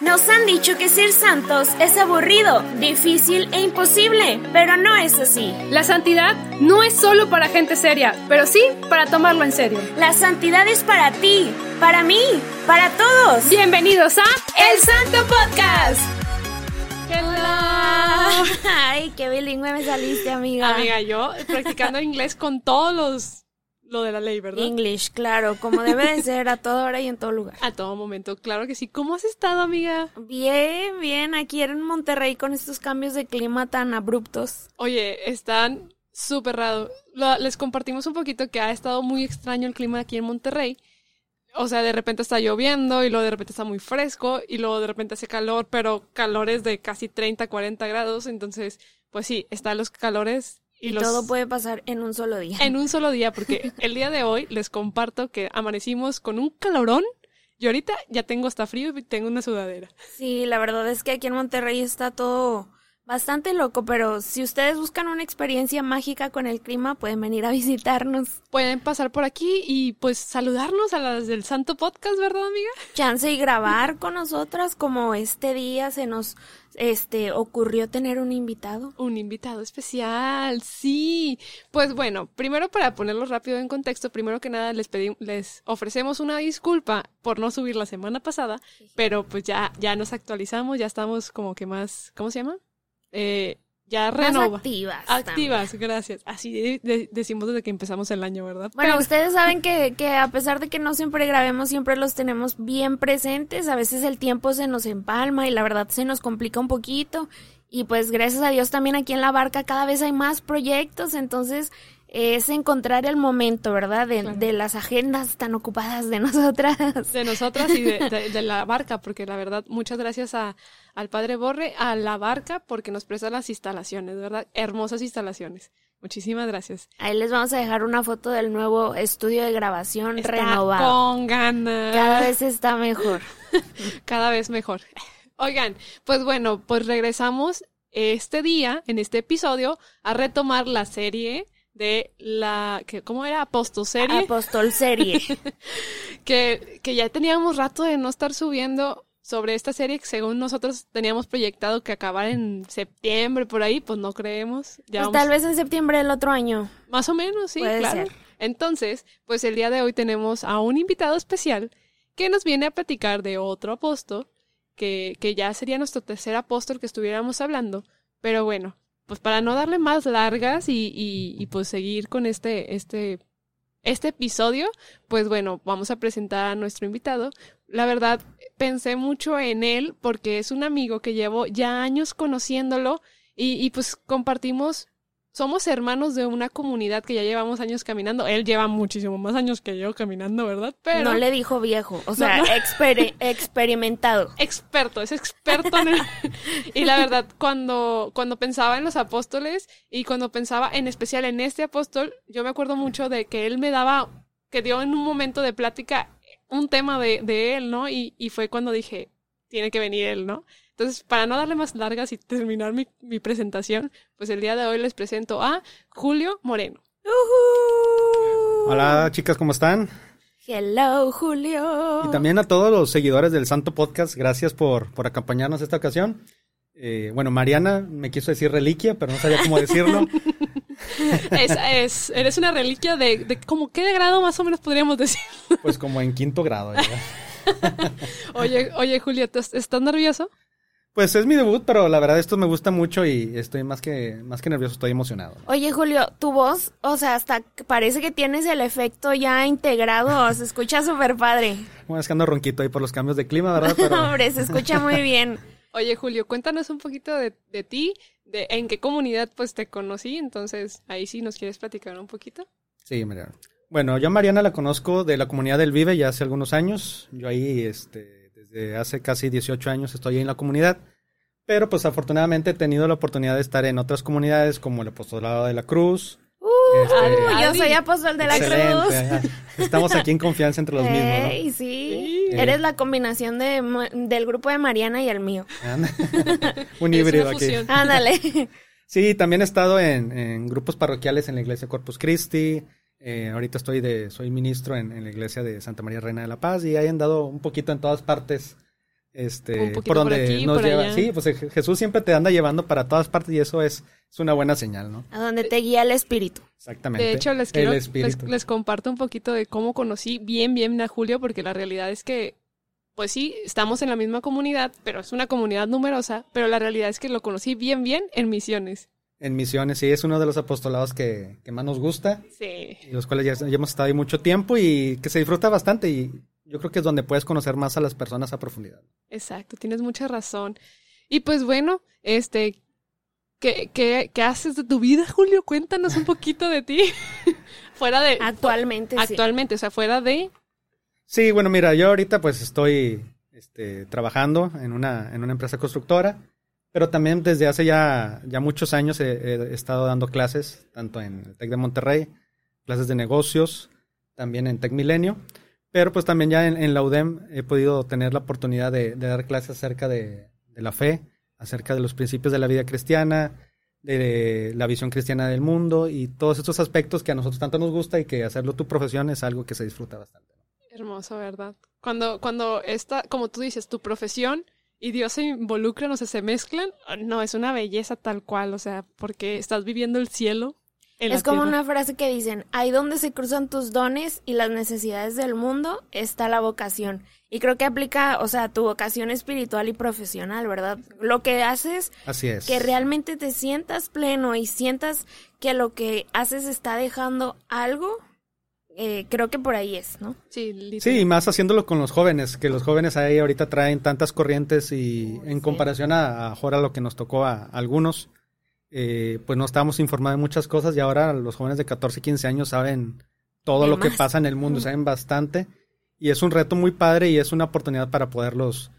Nos han dicho que ser santos es aburrido, difícil e imposible, pero no es así. La santidad no es solo para gente seria, pero sí para tomarlo en serio. La santidad es para ti, para mí, para todos. Bienvenidos a El Santo Podcast. Hola. Ay, qué bilingüe me saliste, amiga. Amiga, yo practicando inglés con todos los lo de la ley, ¿verdad? English, claro, como debe de ser a toda hora y en todo lugar. A todo momento, claro que sí. ¿Cómo has estado, amiga? Bien, bien, aquí en Monterrey con estos cambios de clima tan abruptos. Oye, están súper raros. Les compartimos un poquito que ha estado muy extraño el clima aquí en Monterrey. O sea, de repente está lloviendo y luego de repente está muy fresco y luego de repente hace calor, pero calores de casi 30, 40 grados. Entonces, pues sí, están los calores y, todo puede pasar en un solo día. En un solo día, porque el día de hoy les comparto que amanecimos con un calorón y ahorita ya tengo hasta frío y tengo una sudadera. Sí, la verdad es que aquí en Monterrey está todo bastante loco, pero si ustedes buscan una experiencia mágica con el clima, pueden venir a visitarnos. Pueden pasar por aquí y pues saludarnos a las del Santo Podcast, ¿verdad, amiga? Chance y grabar con nosotras, como este día se nos este ocurrió tener un invitado. Un invitado especial, sí. Pues bueno, primero para ponerlo rápido en contexto, primero que nada les pedimos, les ofrecemos una disculpa por no subir la semana pasada, pero pues ya, ya nos actualizamos, ya estamos como que más, ¿cómo se llama? Eh, ya renova. activas. Activas, gracias. Así decimos desde que empezamos el año, ¿verdad? Bueno, ustedes saben que, que a pesar de que no siempre grabemos, siempre los tenemos bien presentes. A veces el tiempo se nos empalma y la verdad se nos complica un poquito. Y pues gracias a Dios también aquí en la barca cada vez hay más proyectos, entonces es encontrar el momento, ¿verdad? De, las agendas tan ocupadas de nosotras. De nosotras y de, la barca, porque la verdad, muchas gracias a, al Padre Borre, a la barca, porque nos presta las instalaciones, ¿verdad? Hermosas instalaciones. Muchísimas gracias. Ahí les vamos a dejar una foto del nuevo estudio de grabación está renovado. Con ganas. Cada vez está mejor. Cada vez mejor. Oigan, pues bueno, pues regresamos este día, en este episodio, a retomar la serie de la que cómo era Apostol serie. Apostol serie. Que, que ya teníamos rato de no estar subiendo sobre esta serie que según nosotros teníamos proyectado que acabar en septiembre por ahí pues no creemos. Ya pues tal vez en septiembre del otro año. Más o menos sí claro. entonces pues el día de hoy tenemos a un invitado especial que nos viene a platicar de otro apóstol que, que ya sería nuestro tercer apóstol que estuviéramos hablando. Pero bueno pues para no darle más largas y, y, pues seguir con este, este, este episodio, pues bueno, vamos a presentar a nuestro invitado. La verdad, pensé mucho en él porque es un amigo que llevo ya años conociéndolo y, y pues compartimos somos hermanos de una comunidad que ya llevamos años caminando. Él lleva muchísimo más años que yo caminando, ¿verdad? Pero no le dijo viejo, o sea, experimentado. Experto, es experto en el... y la verdad, cuando cuando pensaba en los apóstoles y cuando pensaba en especial en este apóstol, yo me acuerdo mucho de que él me daba que dio en un momento de plática un tema de, de él, ¿no? Y, y fue cuando dije, tiene que venir él, ¿no? Entonces, para no darle más largas y terminar mi, mi presentación, pues el día de hoy les presento a Julio Moreno. Hola chicas, ¿cómo están? Hello, Julio. Y también a todos los seguidores del Santo Podcast, gracias por, por acompañarnos esta ocasión. Eh, bueno, Mariana me quiso decir reliquia, pero no sabía cómo decirlo. es, es, eres una reliquia de, de como qué grado más o menos podríamos decir. pues como en quinto grado. oye, oye, Julio, ¿estás nervioso? Pues es mi debut, pero la verdad esto me gusta mucho y estoy más que, más que nervioso, estoy emocionado. Oye, Julio, tu voz, o sea, hasta parece que tienes el efecto ya integrado, se escucha súper padre. Bueno, es que ando ronquito ahí por los cambios de clima, ¿verdad? Pero... Hombre, se escucha muy bien. Oye, Julio, cuéntanos un poquito de, de ti, de en qué comunidad pues te conocí, entonces ahí sí nos quieres platicar un poquito. Sí, Mariana. Bueno, yo a Mariana la conozco de la comunidad del Vive ya hace algunos años, yo ahí, este desde hace casi 18 años estoy en la comunidad, pero pues afortunadamente he tenido la oportunidad de estar en otras comunidades como el Apostolado de la Cruz. Uh, este, yo soy apóstol de la Cruz. Estamos aquí en confianza entre los mismos. Sí. Eres la combinación de, del grupo de Mariana y el mío. Un híbrido aquí. Ándale. Sí, también he estado en, en, grupos parroquiales en la iglesia Corpus Christi, eh, ahorita estoy de, soy ministro en, la iglesia de Santa María Reina de la Paz y he andado un poquito en todas partes este, por donde nos lleva. Sí, pues Jesús siempre te anda llevando para todas partes y eso es, es una buena señal, ¿no? A donde te guía el Espíritu. Exactamente. De hecho, les, quiero, les, comparto un poquito de cómo conocí bien, bien a Julio, porque la realidad es que, pues sí, estamos en la misma comunidad, pero es una comunidad numerosa, pero la realidad es que lo conocí bien, bien en misiones. En misiones, sí, es uno de los apostolados que, más nos gusta. Sí. Y los cuales ya, ya hemos estado ahí mucho tiempo y que se disfruta bastante y yo creo que es donde puedes conocer más a las personas a profundidad. Exacto, tienes mucha razón. Y pues bueno, este, ¿qué, qué, qué haces de tu vida, Julio? Cuéntanos un poquito de ti. fuera de... Actualmente, Actualmente, o sea, fuera de... Sí, bueno, mira, yo ahorita pues estoy este, trabajando en una, en una empresa constructora, pero también desde hace ya, ya muchos años he, he estado dando clases, tanto en el TEC de Monterrey, clases de negocios, también en TEC Milenio. Pero pues también ya en, la UDEM he podido tener la oportunidad de, dar clases acerca de, la fe, acerca de los principios de la vida cristiana, de la visión cristiana del mundo y todos estos aspectos que a nosotros tanto nos gusta y que hacerlo tu profesión es algo que se disfruta bastante. Hermoso, ¿verdad? Cuando, cuando está, como tú dices, tu profesión y Dios se involucra, no sé, se mezclan, no, es una belleza tal cual, o sea, porque estás viviendo el cielo es como una frase que dicen, ahí donde se cruzan tus dones y las necesidades del mundo está la vocación. Y creo que aplica, o sea, tu vocación espiritual y profesional, ¿verdad? Lo que haces, Así es. que realmente te sientas pleno y sientas que lo que haces está dejando algo, eh, creo que por ahí es, ¿no? Sí, sí, y más haciéndolo con los jóvenes, que los jóvenes ahí ahorita traen tantas corrientes y en comparación a, a, ahora lo que nos tocó a algunos, eh, pues no estábamos informados de muchas cosas y ahora los jóvenes de 14, 15 años saben todo lo que pasa en el mundo, saben bastante. Y es un reto muy padre y es una oportunidad para poderlos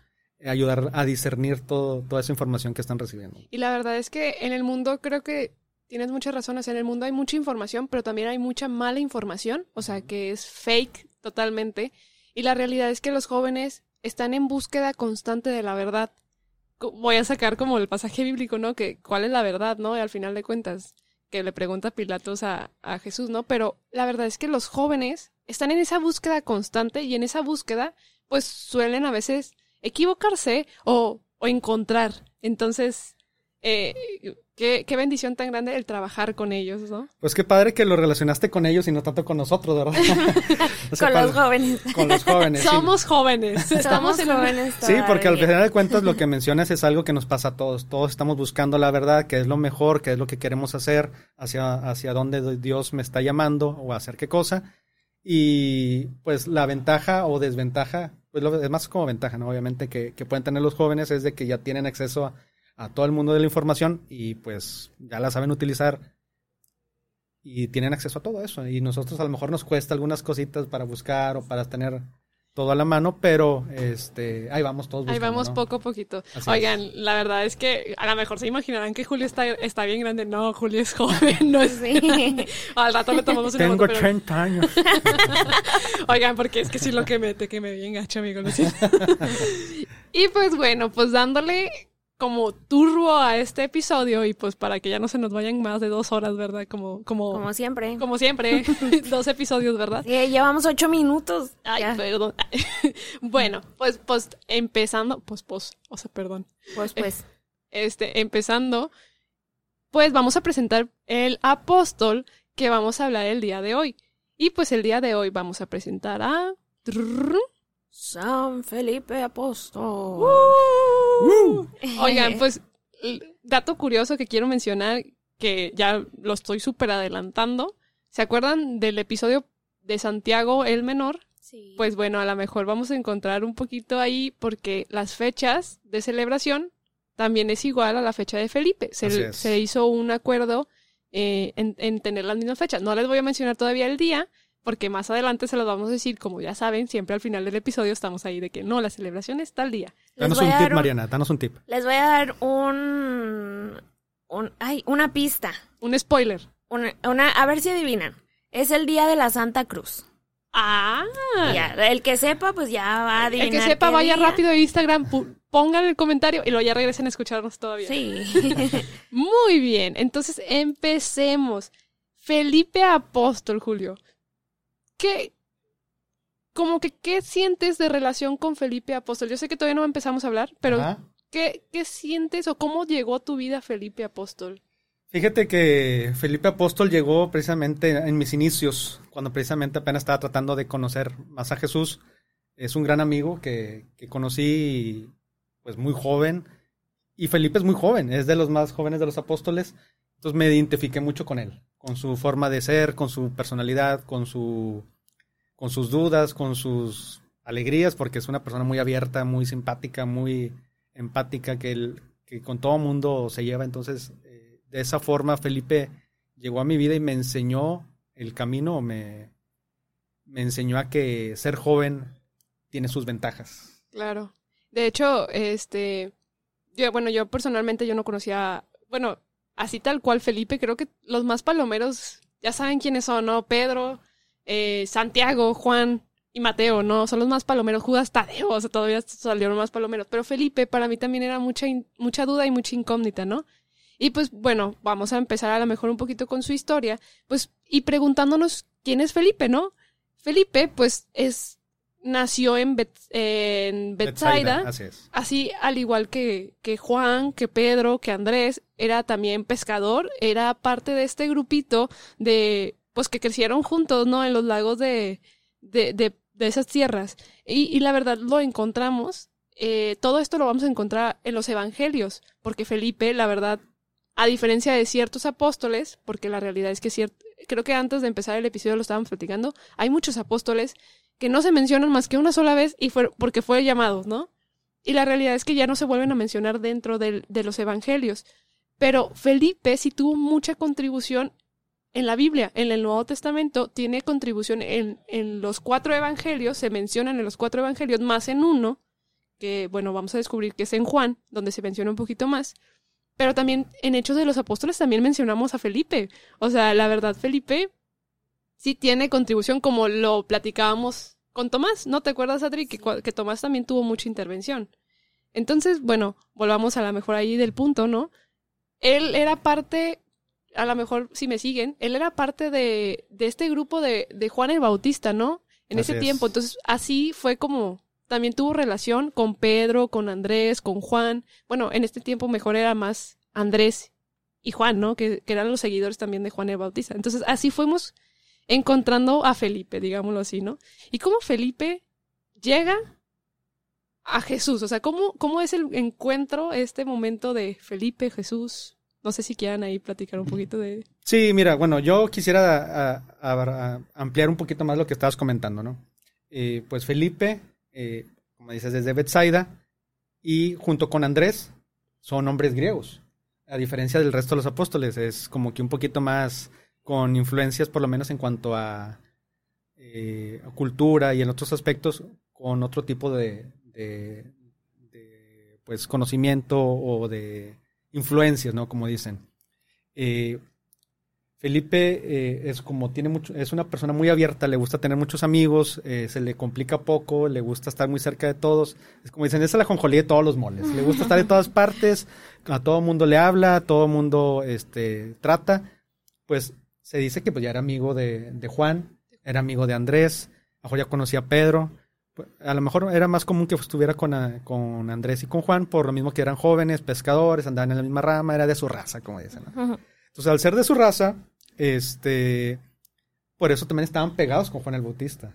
ayudar a discernir todo, toda esa información que están recibiendo. Y la verdad es que en el mundo creo que tienes muchas razones, en el mundo hay mucha información, pero también hay mucha mala información, o sea, que es fake totalmente. Y la realidad es que los jóvenes están en búsqueda constante de la verdad voy a sacar como el pasaje bíblico, ¿no? Que cuál es la verdad, ¿no? Y al final de cuentas, que le pregunta Pilatos a, a Jesús, ¿no? Pero la verdad es que los jóvenes están en esa búsqueda constante y en esa búsqueda, pues suelen a veces equivocarse o, o encontrar. Entonces, eh, Qué, qué, bendición tan grande el trabajar con ellos, ¿no? Pues qué padre que lo relacionaste con ellos y no tanto con nosotros, ¿verdad? con los jóvenes. Con los jóvenes. Somos jóvenes. Estamos jóvenes. Sí, porque al final de cuentas lo que mencionas es algo que nos pasa a todos. Todos estamos buscando la verdad, que es lo mejor, que es lo que queremos hacer, hacia, hacia dónde Dios me está llamando o hacer qué cosa. Y pues la ventaja o desventaja, pues lo, es más como ventaja, ¿no? Obviamente que, que pueden tener los jóvenes es de que ya tienen acceso a a todo el mundo de la información y pues ya la saben utilizar y tienen acceso a todo eso. Y nosotros a lo mejor nos cuesta algunas cositas para buscar o para tener todo a la mano, pero este, ahí vamos todos. ahí vamos poco a poquito. Oigan, la verdad es que a lo mejor se imaginarán que Julio está, está bien grande. No, Julio es joven, no es. Al rato le tomamos una Tengo 30 años. Oigan, porque es que sí lo que mete, que me bien gacho, amigo. y pues bueno, pues dándole como turbo a este episodio y pues para que ya no se nos vayan más de dos horas, ¿verdad? Como, como, como siempre. Como siempre, dos episodios, ¿verdad? Sí, llevamos ocho minutos. Ay, perdón. bueno, pues, pues empezando, pues, pues, o sea, perdón. Pues, pues. Este, empezando, pues vamos a presentar el apóstol que vamos a hablar el día de hoy. Y pues el día de hoy vamos a presentar a... San Felipe Apóstol. Oigan, pues, dato curioso que quiero mencionar, que ya lo estoy súper adelantando. ¿Se acuerdan del episodio de Santiago el Menor? Sí. Pues bueno, a lo mejor vamos a encontrar un poquito ahí porque las fechas de celebración también es igual a la fecha de Felipe. Se, se hizo un acuerdo eh, en, en, tener las mismas fechas. No les voy a mencionar todavía el día, porque más adelante se los vamos a decir, como ya saben, siempre al final del episodio estamos ahí de que no, la celebración es tal día. danos un tip, Mariana, danos un tip. Les voy a dar un, un ay, una pista. Un spoiler. Una, una, a ver si adivinan. Es el día de la Santa Cruz. Ah. Ya, el que sepa, pues ya va a adivinar. El que sepa, vaya rápido a Instagram, pongan el comentario y luego ya regresen a escucharnos todavía. Sí. Muy bien, entonces empecemos. Felipe Apóstol, Julio. ¿Qué, como que, ¿qué sientes de relación con Felipe Apóstol? Yo sé que todavía no empezamos a hablar, pero ¿qué, ¿qué sientes o cómo llegó a tu vida Felipe Apóstol? Fíjate que Felipe Apóstol llegó precisamente en mis inicios, cuando precisamente apenas estaba tratando de conocer más a Jesús. Es un gran amigo que, que conocí pues muy joven. Y Felipe es muy joven, es de los más jóvenes de los apóstoles. Entonces me identifiqué mucho con él, con su forma de ser, con su personalidad, con su con sus dudas, con sus alegrías, porque es una persona muy abierta, muy simpática, muy empática, que, que con todo mundo se lleva. Entonces, eh, de esa forma, Felipe llegó a mi vida y me enseñó el camino, me, me enseñó a que ser joven tiene sus ventajas. Claro. De hecho, este, yo, bueno, yo personalmente yo no conocía, bueno, así tal cual Felipe, creo que los más palomeros ya saben quiénes son, ¿no? Pedro, eh, Santiago, Juan y Mateo, ¿no? Son los más palomeros. Judas Tadeo, o sea, todavía salieron más palomeros. Pero Felipe para mí también era mucha, mucha duda y mucha incógnita, ¿no? Y pues bueno, vamos a empezar a lo mejor un poquito con su historia, pues y preguntándonos quién es Felipe, ¿no? Felipe, pues es nació en, en Bethsaida, así, así, al igual que, que Juan, que Pedro, que Andrés, era también pescador, era parte de este grupito de pues que crecieron juntos, ¿no? En los lagos de, de, de, esas tierras. Y, la verdad lo encontramos, eh, todo esto lo vamos a encontrar en los evangelios, porque Felipe, la verdad, a diferencia de ciertos apóstoles, porque la realidad es que cierto, creo que antes de empezar el episodio lo estábamos platicando, hay muchos apóstoles que no se mencionan más que una sola vez y fue porque fue llamados, ¿no? Y la realidad es que ya no se vuelven a mencionar dentro de, de los evangelios. Pero Felipe sí tuvo mucha contribución en la Biblia, en el Nuevo Testamento, tiene contribución en, en los cuatro evangelios, se mencionan en los cuatro evangelios, más en uno, que bueno, vamos a descubrir que es en Juan, donde se menciona un poquito más. Pero también en Hechos de los Apóstoles también mencionamos a Felipe. O sea, la verdad, Felipe sí tiene contribución como lo platicábamos con Tomás. ¿No te acuerdas, Adri? Que, que Tomás también tuvo mucha intervención. Entonces, bueno, volvamos a la mejor ahí del punto, ¿no? Él era parte a lo mejor si me siguen, él era parte de, de este grupo de, de, Juan el Bautista, ¿no? En ese tiempo. Entonces, así fue como también tuvo relación con Pedro, con Andrés, con Juan. Bueno, en este tiempo mejor era más Andrés y Juan, ¿no? Que, que eran los seguidores también de Juan el Bautista. Entonces, así fuimos encontrando a Felipe, digámoslo así, ¿no? Y cómo Felipe llega a Jesús, o sea, ¿cómo, cómo es el encuentro, este momento de Felipe, Jesús, no sé si quieran ahí platicar un poquito de... Sí, mira, bueno, yo quisiera ampliar un poquito más lo que estabas comentando, ¿no? Eh, pues Felipe, eh, como dices, desde Bethsaida, y junto con Andrés, son hombres griegos. A diferencia del resto de los apóstoles, es como que un poquito más con influencias, por lo menos en cuanto a, eh, cultura y en otros aspectos, con otro tipo de, de pues conocimiento o de influencias, ¿no? Como dicen. Eh, Felipe eh, es como tiene mucho, es una persona muy abierta, le gusta tener muchos amigos, eh, se le complica poco, le gusta estar muy cerca de todos. Es como dicen, es la jonjolí de todos los moles. Le gusta estar en todas partes, a todo mundo le habla, a todo mundo este, trata. Pues se dice que pues, ya era amigo de, de Juan, era amigo de Andrés, a ya conocía a Pedro. Pues, a lo mejor era más común que estuviera con, con Andrés y con Juan, por lo mismo que eran jóvenes, pescadores, andaban en la misma rama, era de su raza, como dicen. Entonces, al ser de su raza, este, por eso también estaban pegados con Juan el Bautista.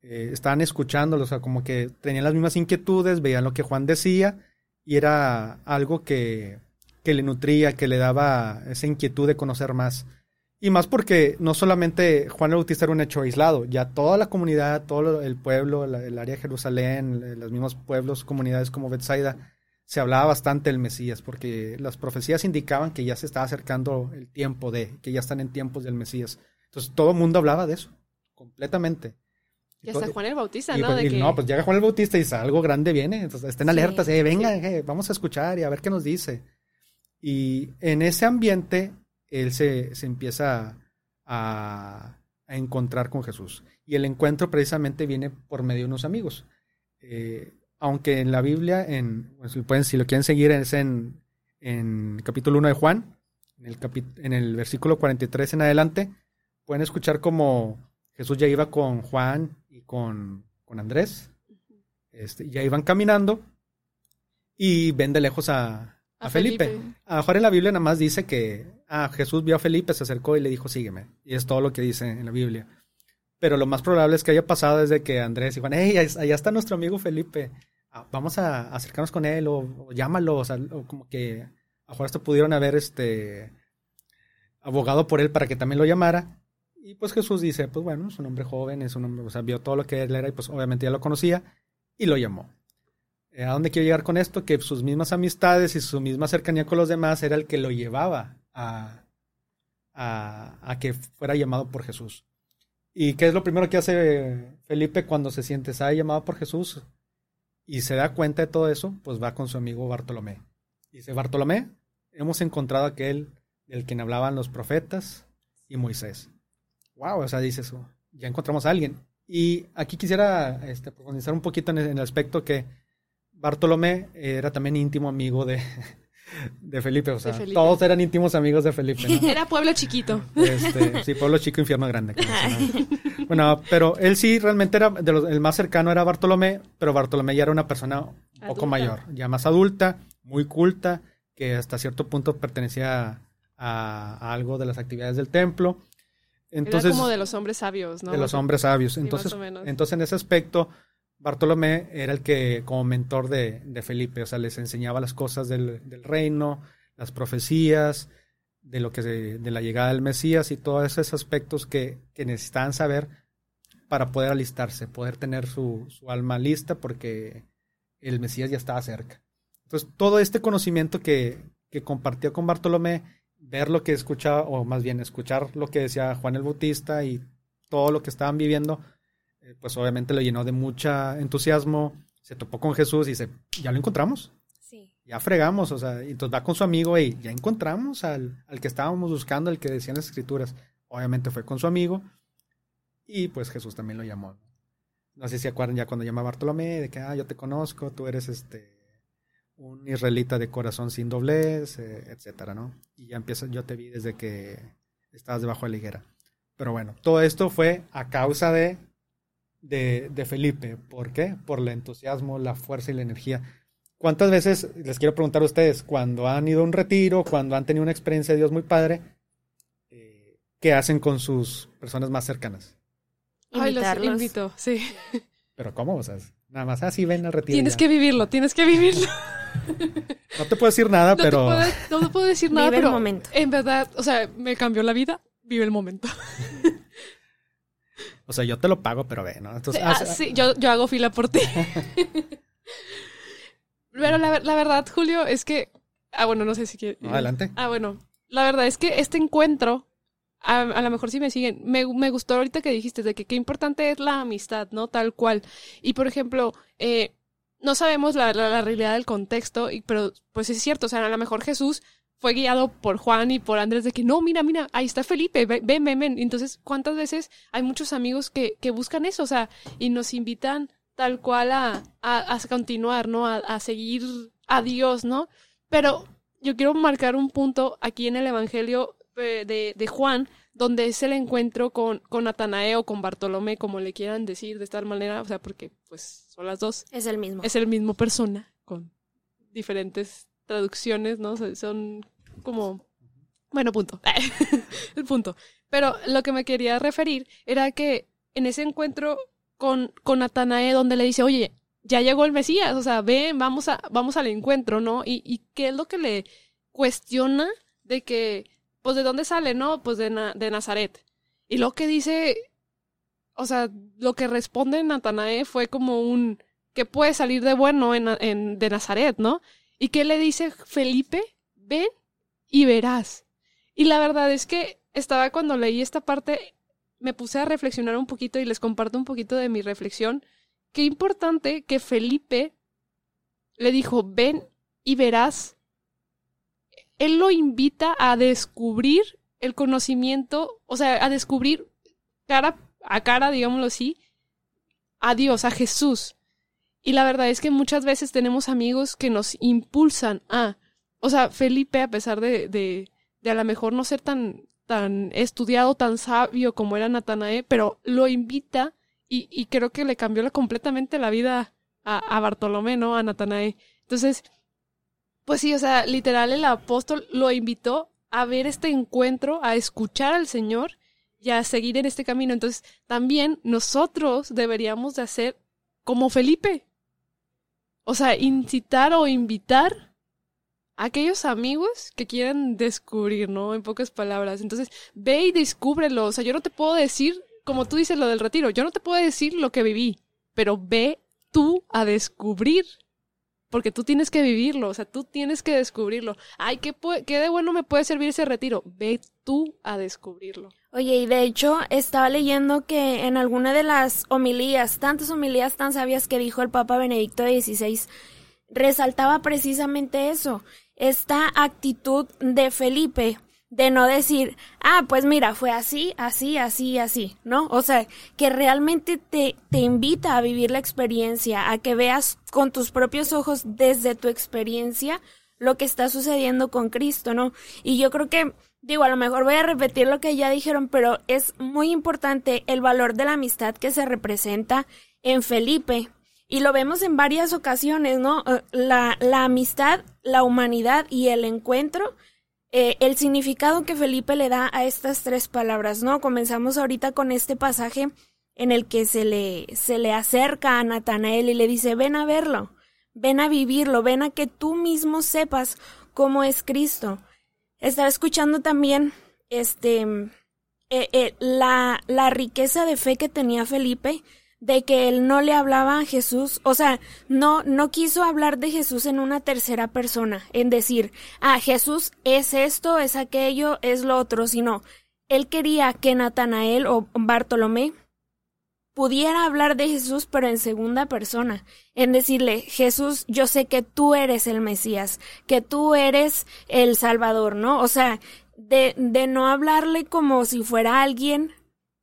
Eh, estaban escuchándolo, o sea, como que tenían las mismas inquietudes, veían lo que Juan decía, y era algo que, que le nutría, que le daba esa inquietud de conocer más. Y más porque no solamente Juan el Bautista era un hecho aislado, ya toda la comunidad, todo el pueblo, el área de Jerusalén, los mismos pueblos, comunidades como Bethsaida, se hablaba bastante del Mesías, porque las profecías indicaban que ya se estaba acercando el tiempo de, que ya están en tiempos del Mesías. Entonces todo el mundo hablaba de eso, completamente. Y hasta Juan el Bautista, ¿no? Pues, no, pues llega Juan el Bautista y dice, algo grande viene, entonces estén alertas, eh, vengan, eh, vamos a escuchar y a ver qué nos dice. Y en ese ambiente él se, empieza a, encontrar con Jesús. Y el encuentro precisamente viene por medio de unos amigos. Eh, aunque en la Biblia, en, pues, pueden, si lo quieren seguir, es en, en capítulo 1 de Juan, en el, en el versículo 43 en adelante, pueden escuchar como Jesús ya iba con Juan y con, con Andrés. Este, ya iban caminando y ven de lejos a, a, Felipe. A mejor en la Biblia nada más dice que ah, Jesús vio a Felipe, se acercó y le dijo, sígueme. Y es todo lo que dice en la Biblia. Pero lo más probable es que haya pasado desde que Andrés y Juan, hey, allá está nuestro amigo Felipe. Ah, vamos a acercarnos con él o, llámalo. O, sea, como que a esto pudieron haber este abogado por él para que también lo llamara. Y pues Jesús dice, pues bueno, es un hombre joven, es un hombre, o sea, vio todo lo que él era y pues obviamente ya lo conocía y lo llamó. Eh, ¿A dónde quiero llegar con esto? Que sus mismas amistades y su misma cercanía con los demás era el que lo llevaba a, a, que fuera llamado por Jesús. ¿Y qué es lo primero que hace Felipe cuando se siente, ha llamado por Jesús y se da cuenta de todo eso? Pues va con su amigo Bartolomé. Dice, Bartolomé, hemos encontrado aquel del quien hablaban los profetas y Moisés. Wow, o sea, dice eso, ya encontramos a alguien. Y aquí quisiera este, profundizar un poquito en el aspecto que Bartolomé era también íntimo amigo de, de Felipe, o sea, todos eran íntimos amigos de Felipe. Era pueblo chiquito. Este, sí, pueblo chico, infierno grande. bueno, pero él sí realmente era, de los, el más cercano era Bartolomé, pero Bartolomé ya era una persona un poco mayor, ya más adulta, muy culta, que hasta cierto punto pertenecía a, algo de las actividades del templo. Entonces, era como de los hombres sabios, ¿no? De los hombres sabios. Entonces, entonces en ese aspecto, Bartolomé era el que, como mentor de, Felipe, o sea, les enseñaba las cosas del, reino, las profecías, de lo que de la llegada del Mesías y todos esos aspectos que, que necesitaban saber para poder alistarse, poder tener su, su, alma lista porque el Mesías ya estaba cerca. Entonces, todo este conocimiento que, que compartió con Bartolomé, ver lo que escuchaba, o más bien escuchar lo que decía Juan el Bautista y todo lo que estaban viviendo, pues obviamente lo llenó de mucha entusiasmo, se topó con Jesús y dice, ya lo encontramos. Sí. Ya fregamos, o sea, y entonces va con su amigo y ya encontramos al, al que estábamos buscando, el que decían las escrituras. Obviamente fue con su amigo y pues Jesús también lo llamó. No sé si se acuerdan ya cuando llama Bartolomé, de que, ah, yo te conozco, tú eres este un israelita de corazón sin doblez, eh, etcétera, ¿no? Y ya empieza, yo te vi desde que estabas debajo de la higuera. Pero bueno, todo esto fue a causa de de, Felipe. ¿Por qué? Por el entusiasmo, la fuerza y la energía. ¿Cuántas veces, les quiero preguntar a ustedes, cuando han ido a un retiro, cuando han tenido una experiencia de Dios muy padre, eh, qué hacen con sus personas más cercanas? Ay, los invito, sí. Pero ¿cómo? O sea, nada más así ven al retiro. Tienes que vivirlo, tienes que vivirlo. No te puedo decir nada, pero... no te puedo decir nada, Vive pero el momento. en verdad, o sea, me cambió la vida, vive el momento. O sea, yo te lo pago, pero ve, ¿no? Entonces, ah, sí, yo, yo hago fila por ti. pero la, la, verdad, Julio, es que... Ah, bueno, no sé si quieres... adelante. Ah, bueno. La verdad es que este encuentro, a, a lo mejor si me siguen, me, me, gustó ahorita que dijiste de que qué importante es la amistad, ¿no? Tal cual. Y, por ejemplo, eh, no sabemos la, la, la, realidad del contexto, y, pero pues es cierto, o sea, a lo mejor Jesús fue guiado por Juan y por Andrés de que no, mira, mira, ahí está Felipe, ven, ven, ven. Entonces, ¿cuántas veces hay muchos amigos que, que buscan eso? O sea, y nos invitan tal cual a, a, continuar, ¿no? A, a, seguir a Dios, ¿no? Pero yo quiero marcar un punto aquí en el Evangelio eh, de, de Juan, donde es el encuentro con, con o con Bartolomé, como le quieran decir de esta manera, o sea, porque pues son las dos. Es el mismo. Es el mismo persona, con diferentes traducciones, ¿no? Son como... Bueno, punto. el punto. Pero lo que me quería referir era que en ese encuentro con, con Natanae, donde le dice, oye, ya llegó el Mesías, o sea, ven, vamos, a, vamos al encuentro, ¿no? Y, qué es lo que le cuestiona de que, pues, ¿de dónde sale, no? Pues de, de Nazaret. Y lo que dice, o sea, lo que responde Natanae fue como un, que puede salir de bueno en, en, de Nazaret, ¿no? ¿Y qué le dice Felipe? Ven y verás. Y la verdad es que estaba cuando leí esta parte, me puse a reflexionar un poquito y les comparto un poquito de mi reflexión. Qué importante que Felipe le dijo, ven y verás. Él lo invita a descubrir el conocimiento, o sea, a descubrir cara a cara, digámoslo así, a Dios, a Jesús. Y la verdad es que muchas veces tenemos amigos que nos impulsan a, o sea, Felipe, a pesar de, de, de a lo mejor no ser tan, tan estudiado, tan sabio como era Natanael, pero lo invita y, y creo que le cambió completamente la vida a, a Bartolomé, ¿no? A Natanael. Entonces, pues sí, o sea, literal el apóstol lo invitó a ver este encuentro, a escuchar al Señor y a seguir en este camino. Entonces, también nosotros deberíamos de hacer como Felipe. O sea, incitar o invitar a aquellos amigos que quieran descubrir, ¿no? En pocas palabras. Entonces, ve y descúbrelo. O sea, yo no te puedo decir, como tú dices lo del retiro, yo no te puedo decir lo que viví, pero ve tú a descubrir porque tú tienes que vivirlo, o sea, tú tienes que descubrirlo. Ay, ¿qué, ¿qué de bueno me puede servir ese retiro? Ve tú a descubrirlo. Oye, y de hecho estaba leyendo que en alguna de las homilías, tantas homilías tan sabias que dijo el Papa Benedicto XVI, resaltaba precisamente eso, esta actitud de Felipe de no decir, ah, pues mira, fue así, así, así, así, ¿no? O sea, que realmente te, te invita a vivir la experiencia, a que veas con tus propios ojos desde tu experiencia lo que está sucediendo con Cristo, ¿no? Y yo creo que, digo, a lo mejor voy a repetir lo que ya dijeron, pero es muy importante el valor de la amistad que se representa en Felipe. Y lo vemos en varias ocasiones, ¿no? Eh, la, la amistad, la humanidad y el encuentro eh, el significado que Felipe le da a estas tres palabras, ¿no? Comenzamos ahorita con este pasaje en el que se le, se le acerca a Natanael y le dice, ven a verlo, ven a vivirlo, ven a que tú mismo sepas cómo es Cristo. Estaba escuchando también, este, eh, eh, la, la riqueza de fe que tenía Felipe, de que él no le hablaba a Jesús, o sea, no, no quiso hablar de Jesús en una tercera persona, en decir, ah, Jesús es esto, es aquello, es lo otro, sino, él quería que Natanael o Bartolomé pudiera hablar de Jesús, pero en segunda persona, en decirle, Jesús, yo sé que tú eres el Mesías, que tú eres el Salvador, ¿no? O sea, de, de no hablarle como si fuera alguien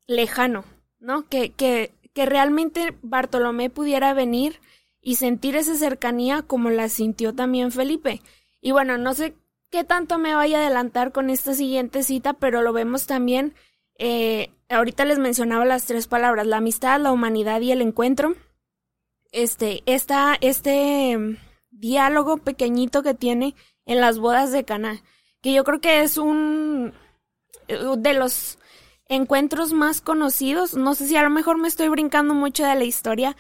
lejano, ¿no? Que, que que realmente Bartolomé pudiera venir y sentir esa cercanía como la sintió también Felipe. Y bueno, no sé qué tanto me vaya a adelantar con esta siguiente cita, pero lo vemos también, eh, ahorita les mencionaba las tres palabras, la amistad, la humanidad y el encuentro. Este, esta, este mm, diálogo pequeñito que tiene en las bodas de Cana, que yo creo que es un eh, de los encuentros más conocidos. No sé si a lo mejor me estoy brincando mucho de la historia,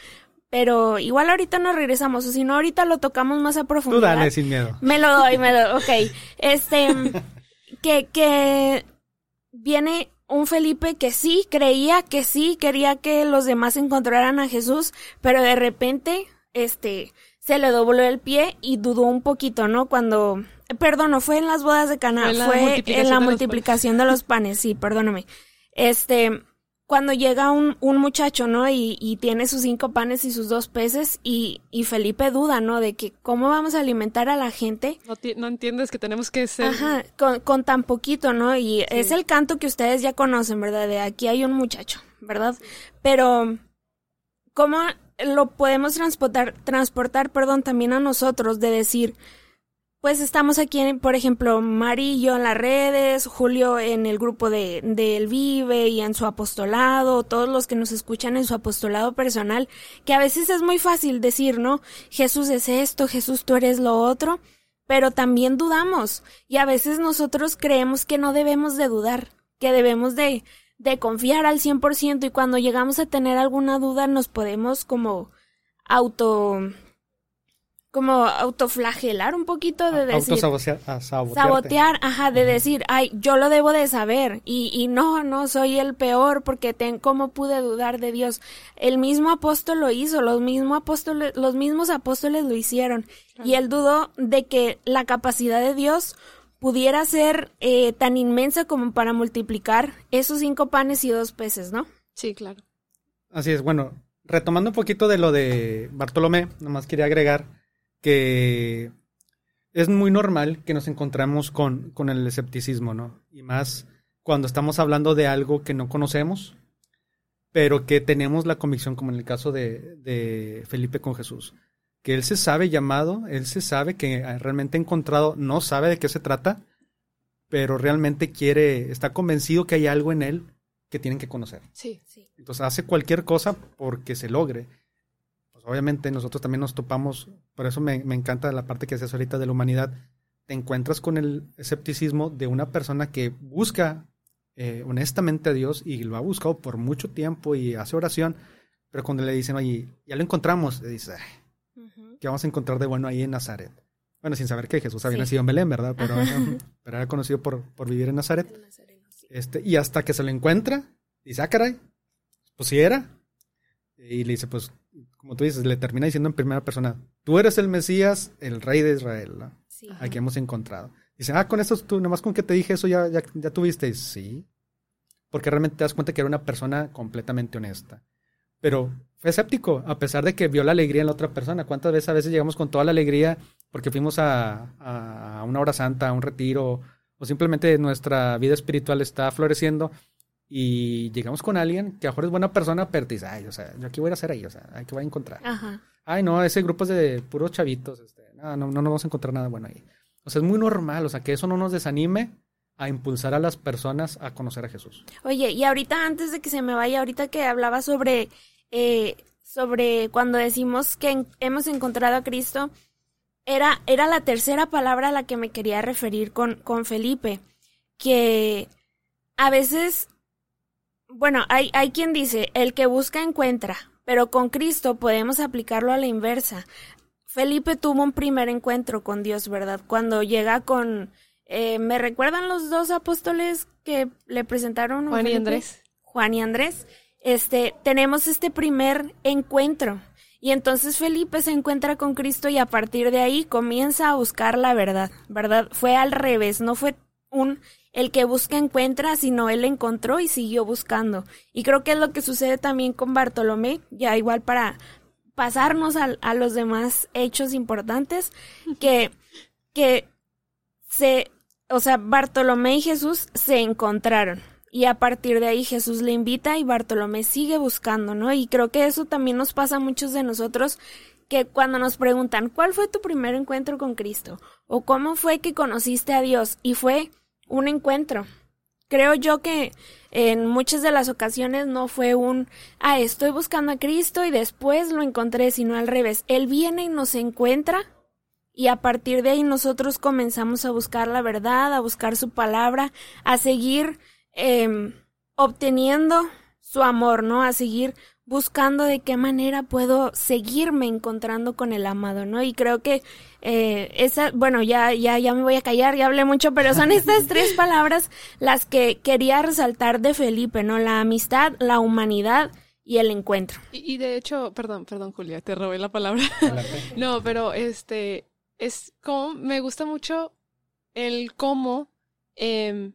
pero igual ahorita nos regresamos, o si no, ahorita lo tocamos más a profundidad. Tú dale, sin miedo. Me lo doy, me lo doy, ok. Este, que, que viene un Felipe que sí, creía que sí, quería que los demás encontraran a Jesús, pero de repente, este, se le dobló el pie y dudó un poquito, ¿no? Cuando, perdón, no fue en las bodas de Cana, fue en la multiplicación de los panes, sí, perdóname este, cuando llega un, un muchacho, ¿no? Y, y, tiene sus cinco panes y sus dos peces y, y Felipe duda, ¿no? De que cómo vamos a alimentar a la gente. No, no entiendes que tenemos que ser... Ajá, con, con tan poquito, ¿no? Y es el canto que ustedes ya conocen, ¿verdad? De aquí hay un muchacho, ¿verdad? Pero, ¿cómo lo podemos transportar, transportar, perdón, también a nosotros de decir, pues estamos aquí, por ejemplo, Mari y yo en las redes, Julio en el grupo de, de Vive y en su apostolado, todos los que nos escuchan en su apostolado personal, que a veces es muy fácil decir, ¿no? Jesús es esto, Jesús tú eres lo otro, pero también dudamos y a veces nosotros creemos que no debemos de dudar, que debemos de, de confiar al 100% y cuando llegamos a tener alguna duda nos podemos como auto como autoflagelar un poquito de decir sabotear, ajá, de decir, ay, yo lo debo de saber y, y no, no soy el peor porque ten, cómo pude dudar de Dios. El mismo apóstol lo hizo, los mismos apóstoles, los mismos apóstoles lo hicieron y él dudó de que la capacidad de Dios pudiera ser eh, tan inmensa como para multiplicar esos cinco panes y dos peces, ¿no? Sí, claro. Así es, bueno, retomando un poquito de lo de Bartolomé, nomás quería agregar que es muy normal que nos encontramos con, con el escepticismo, ¿no? Y más cuando estamos hablando de algo que no conocemos, pero que tenemos la convicción, como en el caso de, de, Felipe con Jesús, que él se sabe llamado, él se sabe que realmente ha encontrado, no sabe de qué se trata, pero realmente quiere, está convencido que hay algo en él que tienen que conocer. Sí, sí. Entonces hace cualquier cosa porque se logre. Pues obviamente nosotros también nos topamos, por eso me, me encanta la parte que haces ahorita de la humanidad, te encuentras con el escepticismo de una persona que busca eh, honestamente a Dios y lo ha buscado por mucho tiempo y hace oración, pero cuando le dicen, oye, ya lo encontramos, le dice, ¿qué vamos a encontrar de bueno ahí en Nazaret? Bueno, sin saber que Jesús había nacido en Belén, ¿verdad? Pero, pero era conocido por, por vivir en Nazaret. Este, y hasta que se lo encuentra, dice, ah, caray, pues sí era. Y le dice, pues, como tú dices, le termina diciendo en primera persona, tú eres el Mesías, el rey de Israel, ¿no? sí. Aquí hemos encontrado. Dice, ah, con eso tú, nomás con que te dije eso ya, ya, ya tuviste. Sí. Porque realmente te das cuenta que era una persona completamente honesta. Pero fue escéptico, a pesar de que vio la alegría en la otra persona. ¿Cuántas veces a veces llegamos con toda la alegría porque fuimos a, a una hora santa, a un retiro, o simplemente nuestra vida espiritual está floreciendo y llegamos con alguien que a lo mejor es buena persona, pero te dice, ay, o sea, yo aquí voy a hacer ahí, o sea, ¿qué voy a encontrar? Ajá. Ay, no, ese grupo es de puros chavitos, este, no, no, no vamos a encontrar nada bueno ahí. O sea, es muy normal, o sea, que eso no nos desanime a impulsar a las personas a conocer a Jesús. Oye, y ahorita antes de que se me vaya, ahorita que hablaba sobre, eh, sobre cuando decimos que hemos encontrado a Cristo, era, era la tercera palabra a la que me quería referir con, con Felipe, que a veces, bueno, hay, hay quien dice, el que busca encuentra, pero con Cristo podemos aplicarlo a la inversa. Felipe tuvo un primer encuentro con Dios, ¿verdad? Cuando llega con... Eh, ¿Me recuerdan los dos apóstoles que le presentaron? Juan y Andrés. Juan y Andrés. Este, tenemos este primer encuentro. Y entonces Felipe se encuentra con Cristo y a partir de ahí comienza a buscar la verdad, ¿verdad? Fue al revés, no fue un el que busca encuentra, sino él encontró y siguió buscando. Y creo que es lo que sucede también con Bartolomé, ya igual para pasarnos a, los demás hechos importantes que, que se, o sea, Bartolomé y Jesús se encontraron. Y a partir de ahí Jesús le invita y Bartolomé sigue buscando, ¿no? Y creo que eso también nos pasa a muchos de nosotros que cuando nos preguntan, ¿cuál fue tu primer encuentro con Cristo? ¿O cómo fue que conociste a Dios? Y fue un encuentro. Creo yo que en muchas de las ocasiones no fue un, ah, estoy buscando a Cristo y después lo encontré, sino al revés. Él viene y nos encuentra y a partir de ahí nosotros comenzamos a buscar la verdad, a buscar su palabra, a seguir eh, obteniendo su amor, ¿no? A seguir buscando de qué manera puedo seguirme encontrando con el amado, ¿no? Y creo que eh, esa, bueno, ya, ya, ya me voy a callar, ya hablé mucho, pero son estas tres palabras las que quería resaltar de Felipe, ¿no? La amistad, la humanidad y el encuentro. Y, de hecho, perdón, perdón, Julia, te robé la palabra. no, pero este, es como, me gusta mucho el cómo, eh,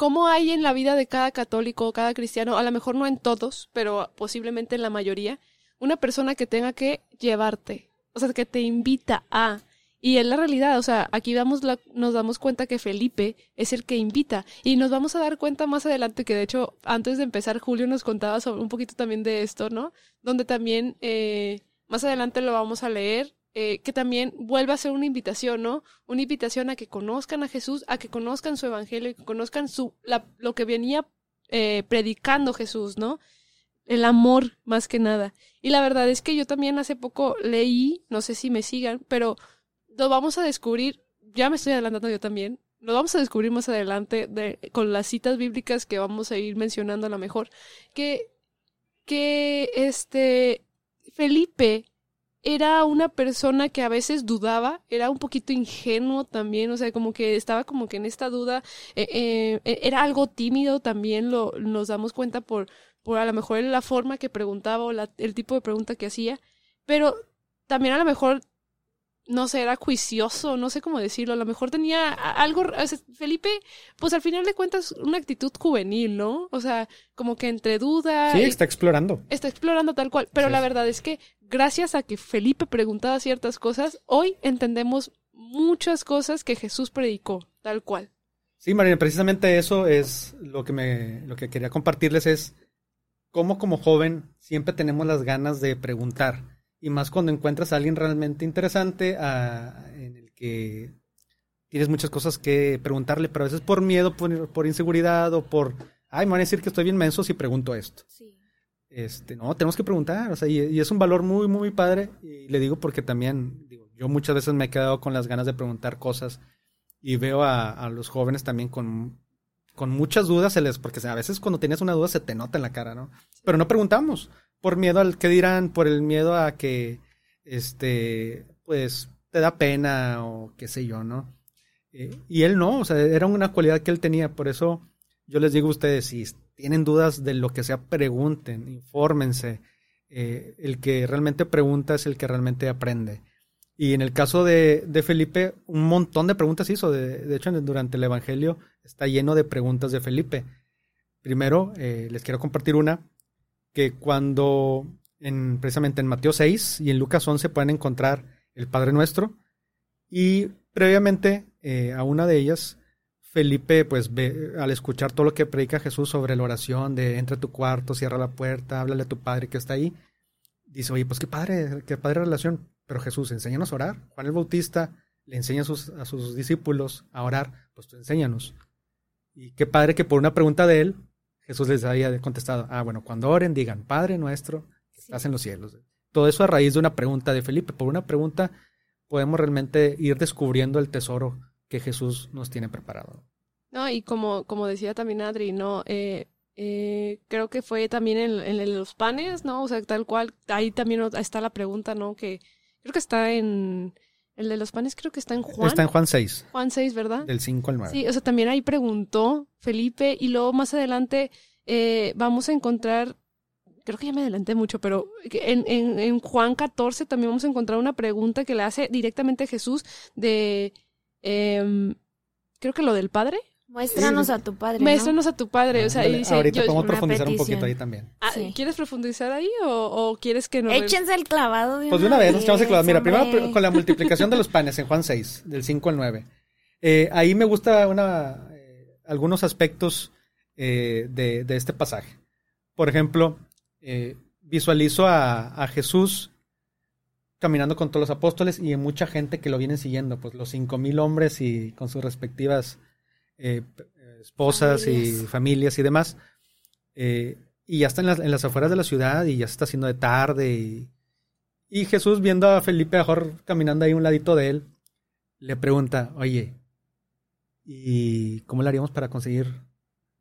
¿Cómo hay en la vida de cada católico, cada cristiano, a lo mejor no en todos, pero posiblemente en la mayoría, una persona que tenga que llevarte, o sea, que te invita a... Y es la realidad, o sea, aquí damos la, nos damos cuenta que Felipe es el que invita y nos vamos a dar cuenta más adelante que de hecho antes de empezar Julio nos contaba sobre un poquito también de esto, ¿no? Donde también eh, más adelante lo vamos a leer, eh, que también vuelva a ser una invitación, ¿no? Una invitación a que conozcan a Jesús, a que conozcan su evangelio, que conozcan su, lo que venía eh, predicando Jesús, ¿no? El amor más que nada. Y la verdad es que yo también hace poco leí, no sé si me sigan, pero lo vamos a descubrir, ya me estoy adelantando yo también, lo vamos a descubrir más adelante de, con las citas bíblicas que vamos a ir mencionando a lo mejor, que, que este Felipe era una persona que a veces dudaba, era un poquito ingenuo también, o sea, como que estaba como que en esta duda, eh, eh, era algo tímido también, lo, nos damos cuenta por, por a lo mejor la forma que preguntaba o la, el tipo de pregunta que hacía, pero también a lo mejor no sé, era juicioso, no sé cómo decirlo, a lo mejor tenía algo, Felipe, pues al final de cuentas una actitud juvenil, ¿no? O sea, como que entre duda. Sí, está explorando. Está explorando tal cual, pero la verdad es que gracias a que Felipe preguntaba ciertas cosas, hoy entendemos muchas cosas que Jesús predicó, tal cual. Sí, Marina, precisamente eso es lo que me, lo que quería compartirles es cómo como joven siempre tenemos las ganas de preguntar y más cuando encuentras a alguien realmente interesante en el que tienes muchas cosas que preguntarle, pero a veces por miedo, por, inseguridad o por, ay, me van a decir que estoy bien menso si pregunto esto. Sí. Este, no, tenemos que preguntar, o sea, y, es un valor muy, muy padre, y le digo porque también, digo, yo muchas veces me he quedado con las ganas de preguntar cosas y veo a, los jóvenes también con, con muchas dudas, se les, porque a veces cuando tienes una duda se te nota en la cara, ¿no? Pero no preguntamos, por miedo al que dirán, por el miedo a que, este, pues, te da pena o qué sé yo, ¿no? Eh, y él no, o sea, era una cualidad que él tenía, por eso yo les digo a ustedes, si tienen dudas de lo que sea, pregunten, infórmense. Eh, el que realmente pregunta es el que realmente aprende. Y en el caso de, Felipe, un montón de preguntas hizo. De, hecho, durante el Evangelio está lleno de preguntas de Felipe. Primero, eh, les quiero compartir una, que cuando en, precisamente en Mateo 6 y en Lucas 11 pueden encontrar el Padre Nuestro. Y previamente eh, a una de ellas, Felipe, pues ve, al escuchar todo lo que predica Jesús sobre la oración de entra a tu cuarto, cierra la puerta, háblale a tu padre que está ahí, dice, oye, pues qué padre, qué padre relación. Pero Jesús, enséñanos a orar. Juan el Bautista le enseña a sus, a sus discípulos a orar, pues tú enséñanos. Y qué padre que por una pregunta de él, Jesús les había contestado, ah, bueno, cuando oren digan, Padre nuestro, que estás en los cielos. Todo eso a raíz de una pregunta de Felipe. Por una pregunta podemos realmente ir descubriendo el tesoro que Jesús nos tiene preparado. No, y como, como decía también Adri, ¿no? Eh, eh, creo que fue también en, en, los panes, ¿no? O sea, tal cual, ahí también está la pregunta, ¿no? Que creo que está en... El de los panes creo que está en Juan. Está en Juan 6. Juan 6, ¿verdad? Del 5 al 9. Sí, o sea, también ahí preguntó Felipe y luego más adelante eh, vamos a encontrar creo que ya me adelanté mucho, pero en, en, en, Juan 14 también vamos a encontrar una pregunta que le hace directamente Jesús de, eh, creo que lo del Padre. Muéstranos a tu padre. Muéstranos a tu padre. O sea, dice, ahorita podemos profundizar un poquito ahí también. Ah, ¿Quieres profundizar ahí o, o quieres que no? Échense el clavado. De pues de una vez, nos echamos el clavado. Mira, primero con la multiplicación de los panes en Juan 6, del 5 al 9. Eh, ahí me gusta una, eh, algunos aspectos eh, de, de, este pasaje. Por ejemplo, eh, visualizo a, Jesús caminando con todos los apóstoles y mucha gente que lo viene siguiendo, pues los cinco mil hombres y con sus respectivas eh, esposas y familias y demás. Eh, y ya está en las, afueras de la ciudad y ya se está haciendo de tarde. Y, Jesús, viendo a Felipe mejor caminando ahí un ladito de él, le pregunta, oye, ¿y cómo le haríamos para conseguir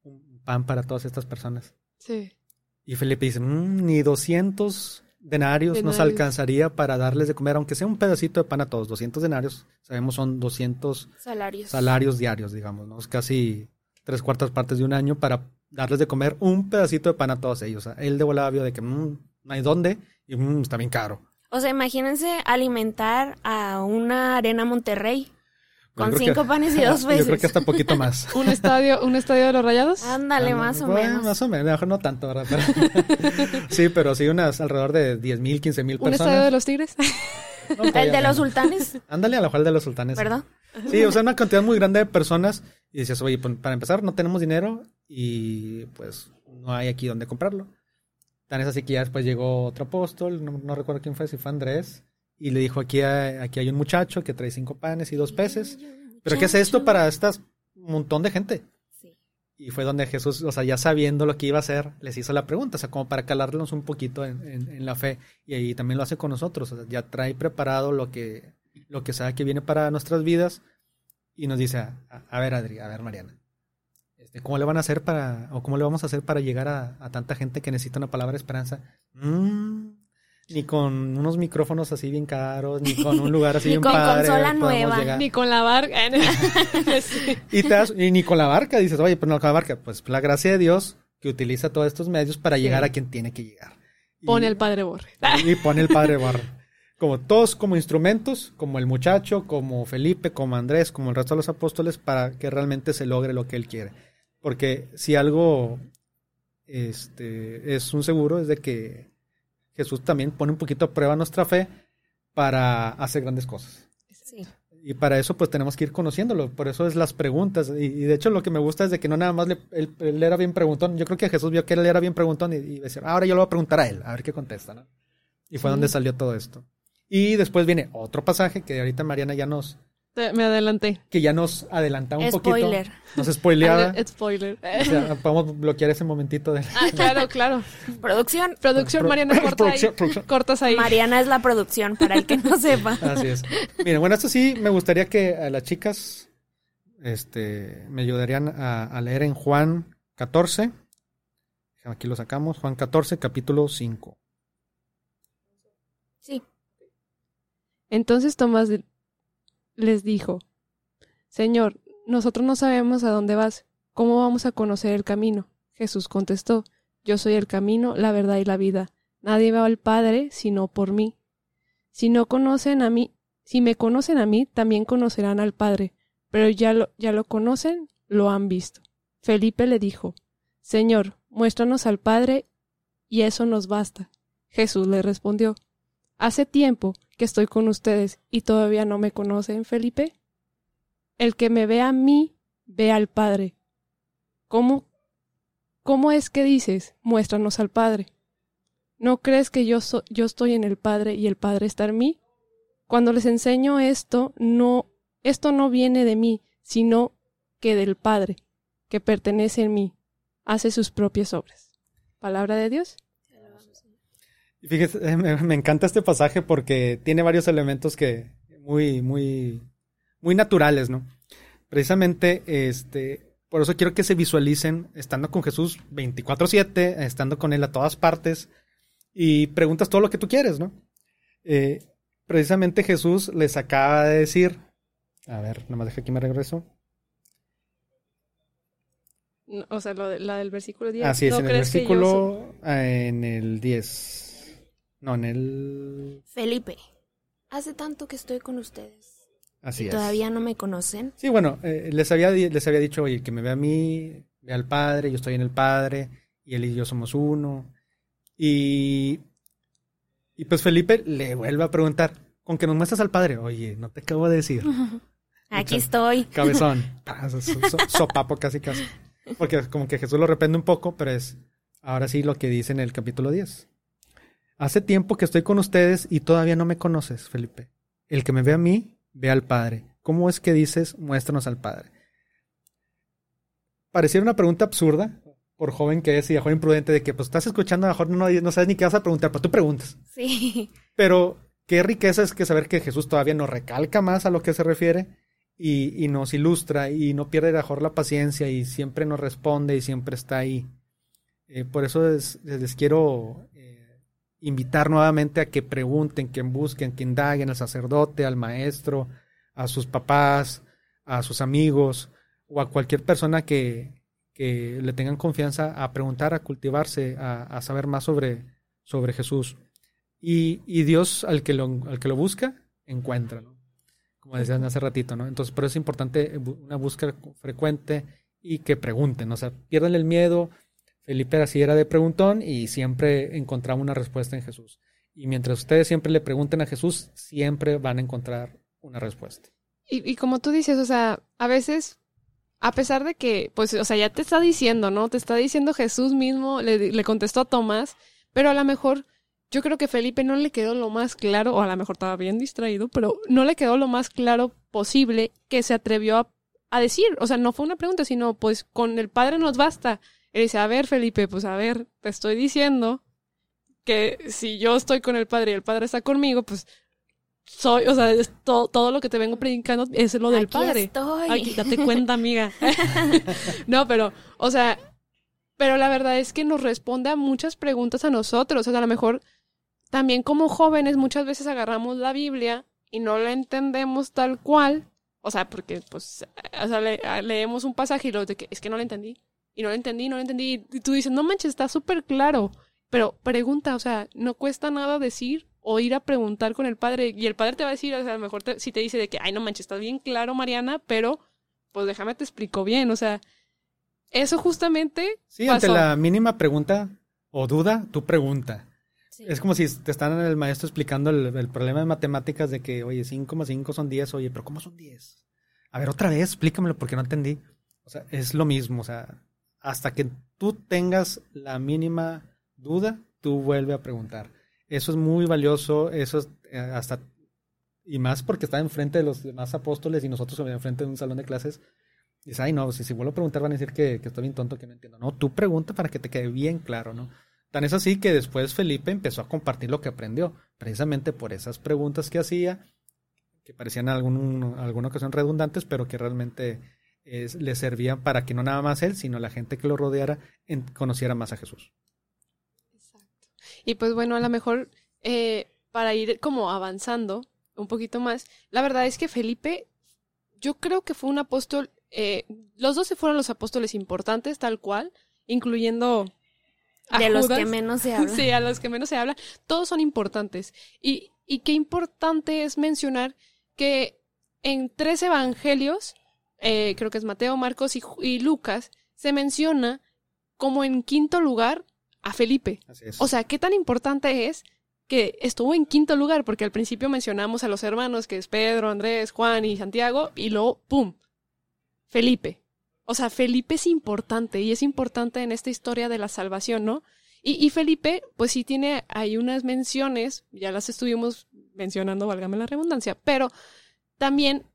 un pan para todas estas personas? Sí. Y Felipe dice, mm, ni 200 denarios, nos alcanzaría para darles de comer, aunque sea un pedacito de pan a todos. 200 denarios, sabemos, son 200 salarios, salarios diarios, digamos, ¿no? Es casi tres cuartas partes de un año para darles de comer un pedacito de pan a todos ellos. él de volada vio de que mm, no hay dónde y mm, está bien caro. O sea, imagínense alimentar a una arena Monterrey. Con cinco panes y dos peces. Yo creo que hasta poquito más. ¿Un estadio, un estadio de los rayados? Ándale, más o menos. Más o menos, mejor no tanto, ¿verdad? sí, pero sí unas alrededor de 10 mil, 15 mil personas. ¿Un estadio de los tigres? ¿El de los sultanes? Ándale, a lo mejor el de los sultanes. ¿Verdad? Sí, o sea, una cantidad muy grande de personas. Y dices, oye, pues, para empezar, no tenemos dinero y pues no hay aquí donde comprarlo. Tan es así que ya después llegó otro apóstol, no, no recuerdo quién fue, si fue Andrés, y le dijo, aquí hay, aquí hay un muchacho que trae cinco panes y dos peces, pero ¿qué hace esto para estas montón de gente? Y fue donde Jesús, o sea, ya sabiendo lo que iba a hacer, les hizo la pregunta, o sea, como para calarnos un poquito en, la fe. Y ahí también lo hace con nosotros, o sea, ya trae preparado lo que, lo que sabe que viene para nuestras vidas y nos dice, a, ver Adri, a ver Mariana, este, ¿cómo le van a hacer para, o cómo le vamos a hacer para llegar a, tanta gente que necesita una palabra de esperanza? Mm, ni con unos micrófonos así bien caros, ni con un lugar así bien con consola nueva, ni con la barca. y, ni con la barca, dices, oye, pero no con la barca. Pues la gracia de Dios que utiliza todos estos medios para llegar a quien tiene que llegar. Pone el Padre Borre. Y pone el Padre Borre. Como todos como instrumentos, como el muchacho, como Felipe, como Andrés, como el resto de los apóstoles, para que realmente se logre lo que él quiere. Porque si algo este, es un seguro, es de que Jesús también pone un poquito a prueba nuestra fe para hacer grandes cosas. Sí. Y para eso pues tenemos que ir conociéndolo, por eso es las preguntas. Y, de hecho lo que me gusta es de que no nada más le, él, era bien preguntón, yo creo que Jesús vio que él era bien preguntón y, decía, ahora yo lo voy a preguntar a él, a ver qué contesta. ¿no? Y fue donde salió todo esto. Y después viene otro pasaje que ahorita Mariana ya nos, me adelanté. Que ya nos adelanta un Spoiler. poquito. Nos spoileaba. Spoiler. O sea, podemos bloquear ese momentito de... Ah, claro, claro. Producción. Producción, Mariana, corta Producción, ahí. producción. Cortas ahí. Mariana es la producción, para el que no sepa. Así es. Miren, bueno, esto sí me gustaría que a las chicas este, me ayudarían a, a leer en Juan 14. Aquí lo sacamos. Juan 14, capítulo 5. Sí. Entonces Tomás les dijo, Señor, nosotros no sabemos a dónde vas. ¿Cómo vamos a conocer el camino? Jesús contestó, Yo soy el camino, la verdad y la vida. Nadie va al Padre sino por mí. Si no conocen a mí, si me conocen a mí, también conocerán al Padre. Pero ya lo, ya lo conocen, lo han visto. Felipe le dijo, Señor, muéstranos al Padre, y eso nos basta. Jesús le respondió, Hace tiempo que estoy con ustedes y todavía no me conocen, Felipe. El que me ve a mí, ve al Padre. ¿Cómo, cómo es que dices, muéstranos al Padre? ¿No crees que yo, yo estoy en el Padre y el Padre está en mí? Cuando les enseño esto, no, esto no viene de mí, sino que del Padre, que pertenece en mí, hace sus propias obras. Palabra de Dios. Y Fíjese, me, me encanta este pasaje porque tiene varios elementos que muy, muy, muy naturales, ¿no? Precisamente, este, por eso quiero que se visualicen estando con Jesús 24/7, estando con Él a todas partes y preguntas todo lo que tú quieres, ¿no? Eh, precisamente Jesús les acaba de decir, a ver, nomás deja aquí me regreso. No, O sea, lo de- la del versículo 10. Así es, ¿No en el yo versículo, eh, en el 10. No, en el... Felipe, hace tanto que estoy con ustedes. Así y es. todavía no me conocen. Sí, bueno, eh, les, había, les había dicho, oye, que me ve a mí, ve al Padre, yo estoy en el Padre, y él y yo somos uno. Y, y pues Felipe le vuelve a preguntar, con que nos muestras al Padre, oye, no te acabo de decir, Aquí estoy. cabezón, so- so- sopapo casi casi. Porque como que Jesús lo reprende un poco, pero es ahora sí lo que dice en el capítulo 10. Hace tiempo que estoy con ustedes y todavía no me conoces, Felipe. El que me ve a mí, ve al Padre. ¿Cómo es que dices, muéstranos al Padre? Pareciera una pregunta absurda, por joven que es y a joven imprudente, de que pues estás escuchando, a lo mejor no, no sabes ni qué vas a preguntar, pero tú preguntas. Sí. Pero qué riqueza es que saber que Jesús todavía nos recalca más a lo que se refiere y, y nos ilustra y no pierde a lo mejor la paciencia y siempre nos responde y siempre está ahí. Eh, por eso es- les quiero invitar nuevamente a que pregunten, que busquen, que indaguen al sacerdote, al maestro, a sus papás, a sus amigos o a cualquier persona que, que le tengan confianza a preguntar, a cultivarse, a, saber más sobre, sobre Jesús. Y, y Dios al que, lo, al que lo busca, encuentra, ¿no? Como decían hace ratito, ¿no? Entonces, por eso es importante una búsqueda frecuente y que pregunten, o sea, pierdan el miedo. Felipe así era de preguntón y siempre encontraba una respuesta en Jesús. Y mientras ustedes siempre le pregunten a Jesús, siempre van a encontrar una respuesta. Y, y como tú dices, o sea, a veces, a pesar de que, pues, o sea, ya te está diciendo, ¿no? Te está diciendo Jesús mismo, le, le contestó a Tomás, pero a lo mejor yo creo que Felipe no le quedó lo más claro, o a lo mejor estaba bien distraído, pero no le quedó lo más claro posible que se atrevió a, a decir. O sea, no fue una pregunta, sino pues con el Padre nos basta. Él dice, a ver, Felipe, pues a ver, te estoy diciendo que si yo estoy con el Padre y el Padre está conmigo, pues soy, o sea, es to- todo lo que te vengo predicando es lo del Aquí Padre. estoy. Aquí, date cuenta, amiga. no, pero, o sea, pero la verdad es que nos responde a muchas preguntas a nosotros. O sea, a lo mejor también como jóvenes muchas veces agarramos la Biblia y no la entendemos tal cual. O sea, porque, pues, o sea, le- leemos un pasaje y lo de que es que no lo entendí. Y no lo entendí, no lo entendí. Y tú dices, no manches, está súper claro. Pero pregunta, o sea, no cuesta nada decir o ir a preguntar con el padre. Y el padre te va a decir, o sea, a lo mejor te- si te dice de que, ay, no manches, está bien claro, Mariana, pero pues déjame te explico bien. O sea, eso justamente Sí, pasó. ante la mínima pregunta o duda, tú pregunta. Sí. Es como si te están el maestro explicando el, el problema de matemáticas de que, oye, 5 más 5 son 10, oye, pero ¿cómo son 10? A ver, otra vez, explícamelo porque no entendí. O sea, es lo mismo, o sea, hasta que tú tengas la mínima duda, tú vuelve a preguntar. Eso es muy valioso, eso es, eh, hasta Y más porque estaba enfrente de los demás apóstoles y nosotros enfrente de un salón de clases. Y dice, ay, no, si, vuelvo a preguntar van a decir que, estoy bien tonto, que no entiendo. No, tú pregunta para que te quede bien claro, ¿no? Tan es así que después Felipe empezó a compartir lo que aprendió, precisamente por esas preguntas que hacía, que parecían algún, alguna ocasión redundantes, pero que realmente le servían para que no nada más él, sino la gente que lo rodeara conociera más a Jesús. Exacto. Y pues bueno, a lo mejor eh, para ir como avanzando un poquito más, la verdad es que Felipe, yo creo que fue un apóstol, eh, los dos se fueron los apóstoles importantes, tal cual, incluyendo de los que menos se habla. Sí, a los que menos se habla. Todos son importantes. Y, y qué importante es mencionar que en tres evangelios, eh, creo que es Mateo, Marcos y, Lucas, se menciona como en quinto lugar a Felipe. O sea, qué tan importante es que estuvo en quinto lugar, porque al principio mencionamos a los hermanos, que es Pedro, Andrés, Juan y Santiago, y luego, ¡pum! Felipe. O sea, Felipe es importante y es importante en esta historia de la salvación, ¿no? Y, Felipe, pues sí tiene ahí unas menciones, ya las estuvimos mencionando, válgame la redundancia, pero también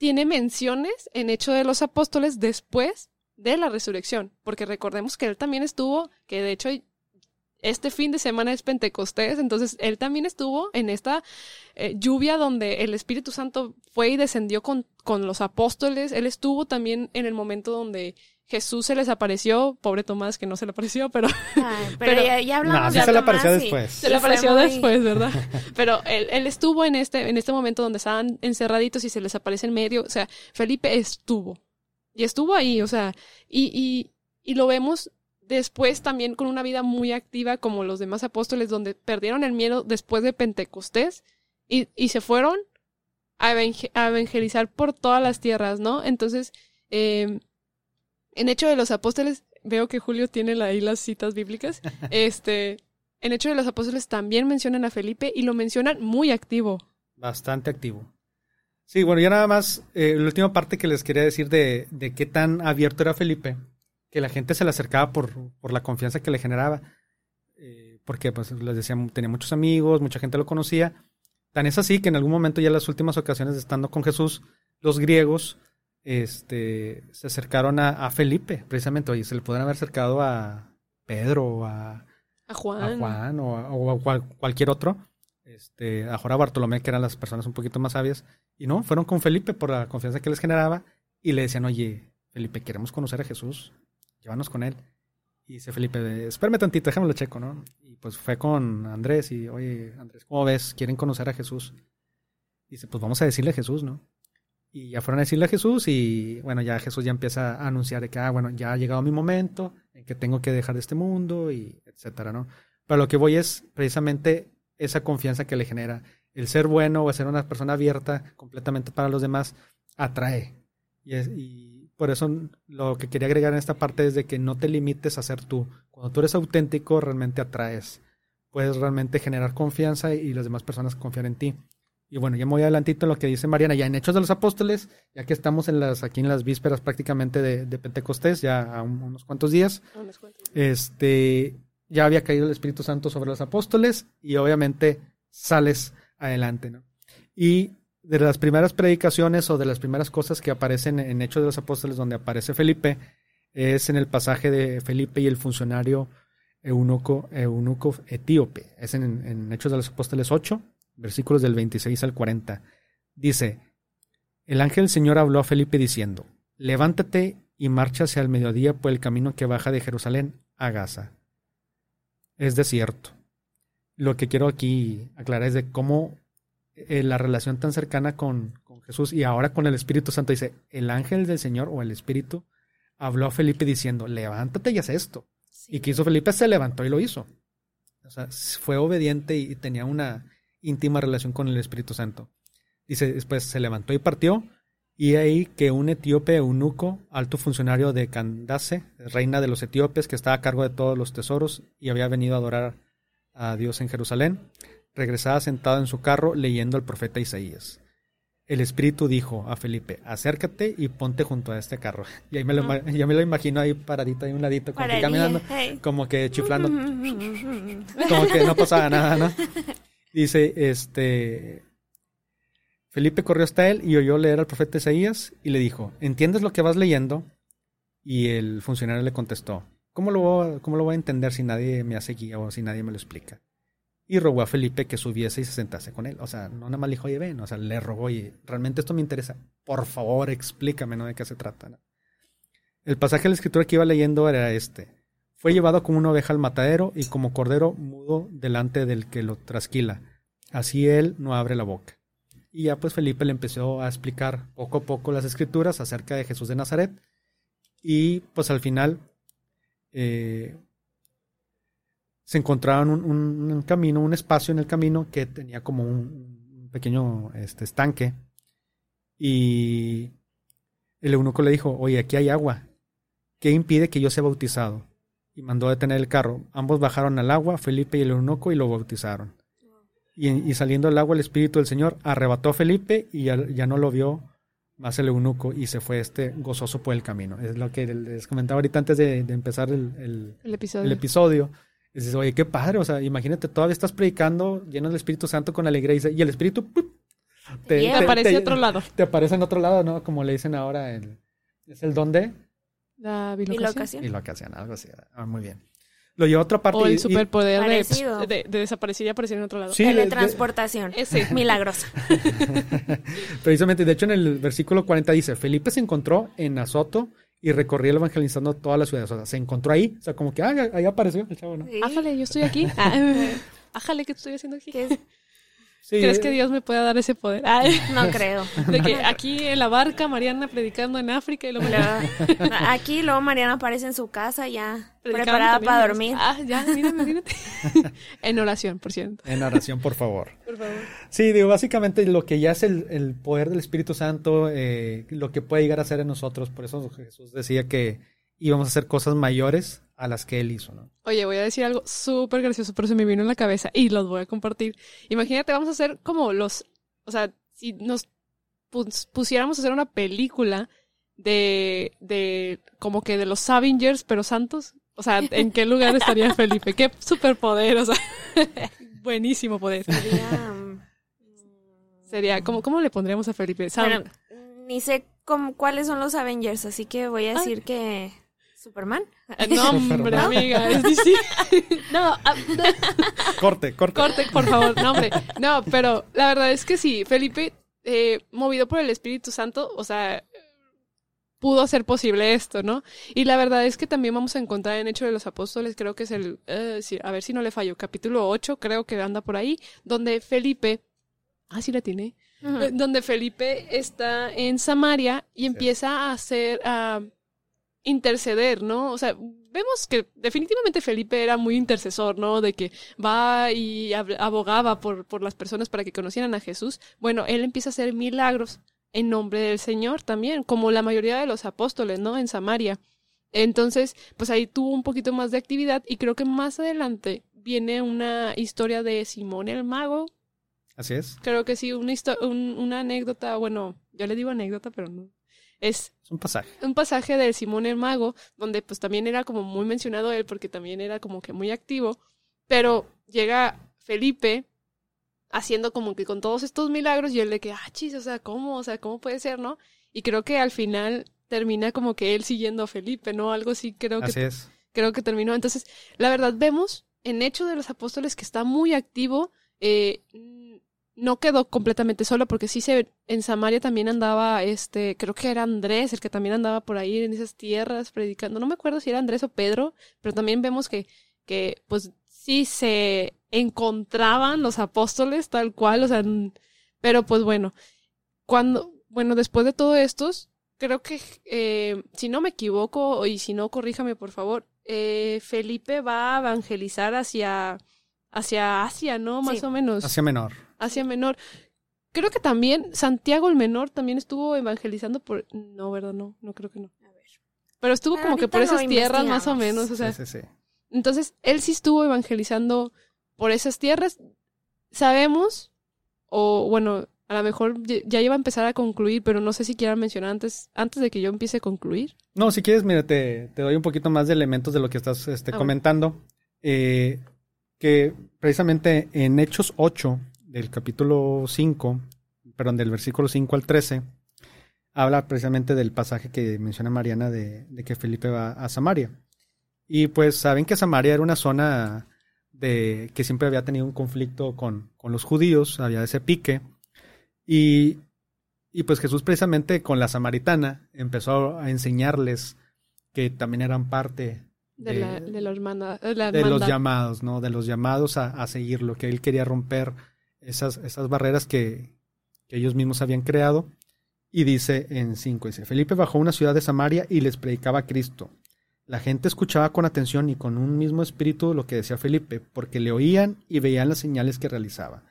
tiene menciones en Hecho de los Apóstoles después de la resurrección, porque recordemos que él también estuvo, que de hecho este fin de semana es Pentecostés, entonces él también estuvo en esta eh, lluvia donde el Espíritu Santo fue y descendió con, con los apóstoles, él estuvo también en el momento donde Jesús se les apareció, pobre Tomás que no se le apareció, pero... pero, ya, hablamos se le apareció después. Se, le apareció después, ¿verdad? pero él, él, estuvo en este, en este momento donde estaban encerraditos y se les aparece en medio, o sea, Felipe estuvo. Y estuvo ahí, o sea, y, y, y lo vemos después también con una vida muy activa como los demás apóstoles, donde perdieron el miedo después de Pentecostés y, y se fueron a, evangelizar por todas las tierras, ¿no? Entonces, eh, en Hecho de los Apóstoles, veo que Julio tiene ahí las citas bíblicas, este, en Hecho de los Apóstoles también mencionan a Felipe y lo mencionan muy activo. Bastante activo. Sí, bueno, ya nada más, eh, la última parte que les quería decir de, de qué tan abierto era Felipe que la gente se le acercaba por, por la confianza que le generaba. Eh, porque, pues, les decía, tenía muchos amigos, mucha gente lo conocía. Tan es así que en algún momento, ya en las últimas ocasiones estando con Jesús, los griegos este, se acercaron a, Felipe, precisamente. Oye, se le podrían haber acercado a Pedro o a, a Juan, Juan o a, cualquier otro. Este, a Jora Bartolomé, que eran las personas un poquito más sabias. Y no, fueron con Felipe por la confianza que les generaba y le decían, oye, Felipe, queremos conocer a Jesús llévanos con él. Y dice Felipe, espérame tantito, déjame lo checo, ¿no? Y pues fue con Andrés y, oye, Andrés, ¿cómo ves? ¿Quieren conocer a Jesús? dice, pues vamos a decirle a Jesús, ¿no? Y ya fueron a decirle a Jesús y, bueno, ya Jesús ya empieza a anunciar de que, ah, bueno, ya ha llegado mi momento en que tengo que dejar de este mundo y etcétera, ¿no? Pero lo que voy es precisamente esa confianza que le genera. El ser bueno o ser una persona abierta completamente para los demás atrae. Y, y por eso lo que quería agregar en esta parte es de que no te limites a ser tú. Cuando tú eres auténtico, realmente atraes. Puedes realmente generar confianza y las demás personas confiar en ti. Y bueno, ya me voy adelantito en lo que dice Mariana, ya en Hechos de los Apóstoles, ya que estamos en las, aquí en las vísperas prácticamente de, Pentecostés, ya a unos cuantos días, este, ya había caído el Espíritu Santo sobre los apóstoles y obviamente sales adelante, ¿no? Y de las primeras predicaciones o de las primeras cosas que aparecen en Hechos de los Apóstoles donde aparece Felipe es en el pasaje de Felipe y el funcionario eunuco, eunuco etíope. Es en, Hechos de los Apóstoles 8, versículos del 26 al 40. Dice, el ángel del Señor habló a Felipe diciendo, levántate y marcha hacia el mediodía por el camino que baja de Jerusalén a Gaza. Es desierto. Lo que quiero aquí aclarar es de cómo eh, la relación tan cercana con, Jesús y ahora con el Espíritu Santo. Dice, el ángel del Señor o el Espíritu habló a Felipe diciendo, levántate y haz esto. Y que hizo Felipe, se levantó y lo hizo. O sea, fue obediente y tenía una íntima relación con el Espíritu Santo. Dice, después se levantó y partió. Y ahí que un etíope eunuco, alto funcionario de Candace, reina de los etíopes, que estaba a cargo de todos los tesoros y había venido a adorar a Dios en Jerusalén, regresaba sentado en su carro leyendo al profeta Isaías. El espíritu dijo a Felipe, acércate y ponte junto a este carro. Y ahí me lo, me lo imagino ahí paradito, ahí un ladito, como que caminando, como que chiflando, como que no pasaba nada, ¿no? Dice, este, Felipe corrió hasta él y oyó leer al profeta Isaías y le dijo, ¿entiendes lo que vas leyendo? Y el funcionario le contestó, ¿cómo lo, voy, cómo lo voy a entender si nadie me hace guía o si nadie me lo explica? Y rogó a Felipe que subiese y se sentase con él. O sea, no nada más le dijo, oye, ven, o sea, le rogó, y realmente esto me interesa. Por favor, explícame. De qué se trata. El pasaje de la escritura que iba leyendo era este. Fue llevado como una oveja al matadero y como cordero mudo delante del que lo trasquila. Así él no abre la boca. Y ya pues Felipe le empezó a explicar poco a poco las escrituras acerca de Jesús de Nazaret. Y pues al final eh, se encontraba un, un, camino, un espacio en el camino que tenía como un, pequeño este, estanque. Y el eunuco le dijo, oye, aquí hay agua. ¿Qué impide que yo sea bautizado? Y mandó a detener el carro. Ambos bajaron al agua, Felipe y el eunuco, y lo bautizaron. Y, saliendo del agua el Espíritu del Señor arrebató a Felipe y ya, no lo vio más el eunuco y se fue este gozoso por el camino. Es lo que les comentaba ahorita antes de, empezar el, episodio. el episodio. dices, oye, qué padre, o sea, imagínate, todavía estás predicando lleno del Espíritu Santo con alegría y, el Espíritu te, aparece otro lado. Te aparece en otro lado, ¿no? Como le dicen ahora, el, es el don de... La bilocación. Bilocación, algo así. Ah, muy bien lo lleva a otra parte. O el superpoder de, desaparecer y aparecer en otro lado. Sí, Teletransportación. Ese. Milagroso. Precisamente, de hecho, en el versículo 40 dice, Felipe se encontró en Azoto y recorrió evangelizando toda la ciudad. O sea, se encontró ahí. O sea, como que, ah, ahí apareció el chavo, ¿no? Ájale, yo estoy aquí. Ájale, ¿qué estoy haciendo aquí? ¿Crees que Dios me pueda dar ese poder? no creo. De que aquí en la barca, Mariana predicando en África y luego... aquí luego Mariana aparece en su casa ya preparada para dormir. Ah, ya, mírame, mírate. en oración, por cierto. En oración, por favor. Por favor. Sí, digo, básicamente lo que ya es el, poder del Espíritu Santo, eh, lo que puede llegar a ser en nosotros. Por eso Jesús decía que íbamos a hacer cosas mayores a las que él hizo, ¿no? Oye, voy a decir algo súper gracioso, pero se me vino en la cabeza y los voy a compartir. Imagínate, vamos a hacer como los, o sea, si nos pusiéramos a hacer una película de, de, como que de los Avengers, pero santos. O sea, ¿en qué lugar estaría Felipe? ¿Qué superpoder? O sea, buenísimo poder. Sería, Sería, ¿cómo, ¿cómo le pondríamos a Felipe? Bueno, ni sé cómo, cuáles son los Avengers, así que voy a decir que ¿Superman? Eh, no, hombre, amiga, es No, ah, corte, corte. Corte, por favor, no, hombre. No, pero la verdad es que sí, Felipe, eh, movido por el Espíritu Santo, o sea, pudo hacer posible esto, ¿no? Y la verdad es que también vamos a encontrar en Hecho de los Apóstoles, creo que es el, eh, a ver si no le fallo, capítulo 8, creo que anda por ahí, donde Felipe, ah, sí la tiene, donde Felipe está en Samaria y empieza a hacer, a interceder, ¿no? O sea, vemos que definitivamente Felipe era muy intercesor, ¿no? De que va y abogaba por, por las personas para que conocieran a Jesús. Bueno, él empieza a hacer milagros en nombre del Señor también, como la mayoría de los apóstoles, ¿no? En Samaria. Entonces, pues ahí tuvo un poquito más de actividad y creo que más adelante viene una historia de Simón el mago. Así es. Creo que sí, una, una anécdota, bueno, yo le digo anécdota, pero no, es, un pasaje. Un pasaje del Simón el Mago, donde pues también era como muy mencionado él, porque también era como que muy activo, pero llega Felipe haciendo como que con todos estos milagros y él de que, ah, chis, o sea, ¿cómo? O sea, ¿cómo puede ser, no? Y creo que al final termina como que él siguiendo a Felipe, ¿no? Algo así creo así que... Es. Creo que terminó. Entonces, la verdad, vemos en Hecho de los Apóstoles que está muy activo. Eh, no quedó completamente solo porque sí se en Samaria también andaba este creo que era Andrés el que también andaba por ahí en esas tierras predicando no me acuerdo si era Andrés o Pedro pero también vemos que que pues sí se encontraban los apóstoles tal cual o sea pero pues bueno cuando bueno después de todo esto creo que eh, si no me equivoco y si no corríjame por favor eh, Felipe va a evangelizar hacia hacia Asia no más o menos. Hacia menor Asia Menor. Creo que también Santiago el Menor también estuvo evangelizando por... No, ¿verdad? No, no creo que no. A ver. Pero estuvo como que por esas tierras más o menos, o sea. Sí, sí, sí. Entonces, él sí estuvo evangelizando por esas tierras. Sabemos, o bueno, a lo mejor ya iba a empezar a concluir, pero no sé si quieran mencionar antes, antes de que yo empiece a concluir. No, si quieres, mira, te, doy un poquito más de elementos de lo que estás este, comentando. Eh, que precisamente en Hechos 8, del capítulo 5, perdón, del versículo 5 al 13, habla precisamente del pasaje que menciona Mariana de, que Felipe va a Samaria. Y pues saben que Samaria era una zona de que siempre había tenido un conflicto con, con los judíos, había ese pique. Y, y, pues Jesús precisamente con la samaritana empezó a enseñarles que también eran parte de, de, los, de los llamados, ¿no? De los llamados a, a seguir lo que él quería romper esas, esas barreras que, que ellos mismos habían creado. Y dice en 5, dice, Felipe bajó a una ciudad de Samaria y les predicaba a Cristo. La gente escuchaba con atención y con un mismo espíritu lo que decía Felipe, porque le oían y veían las señales que realizaba.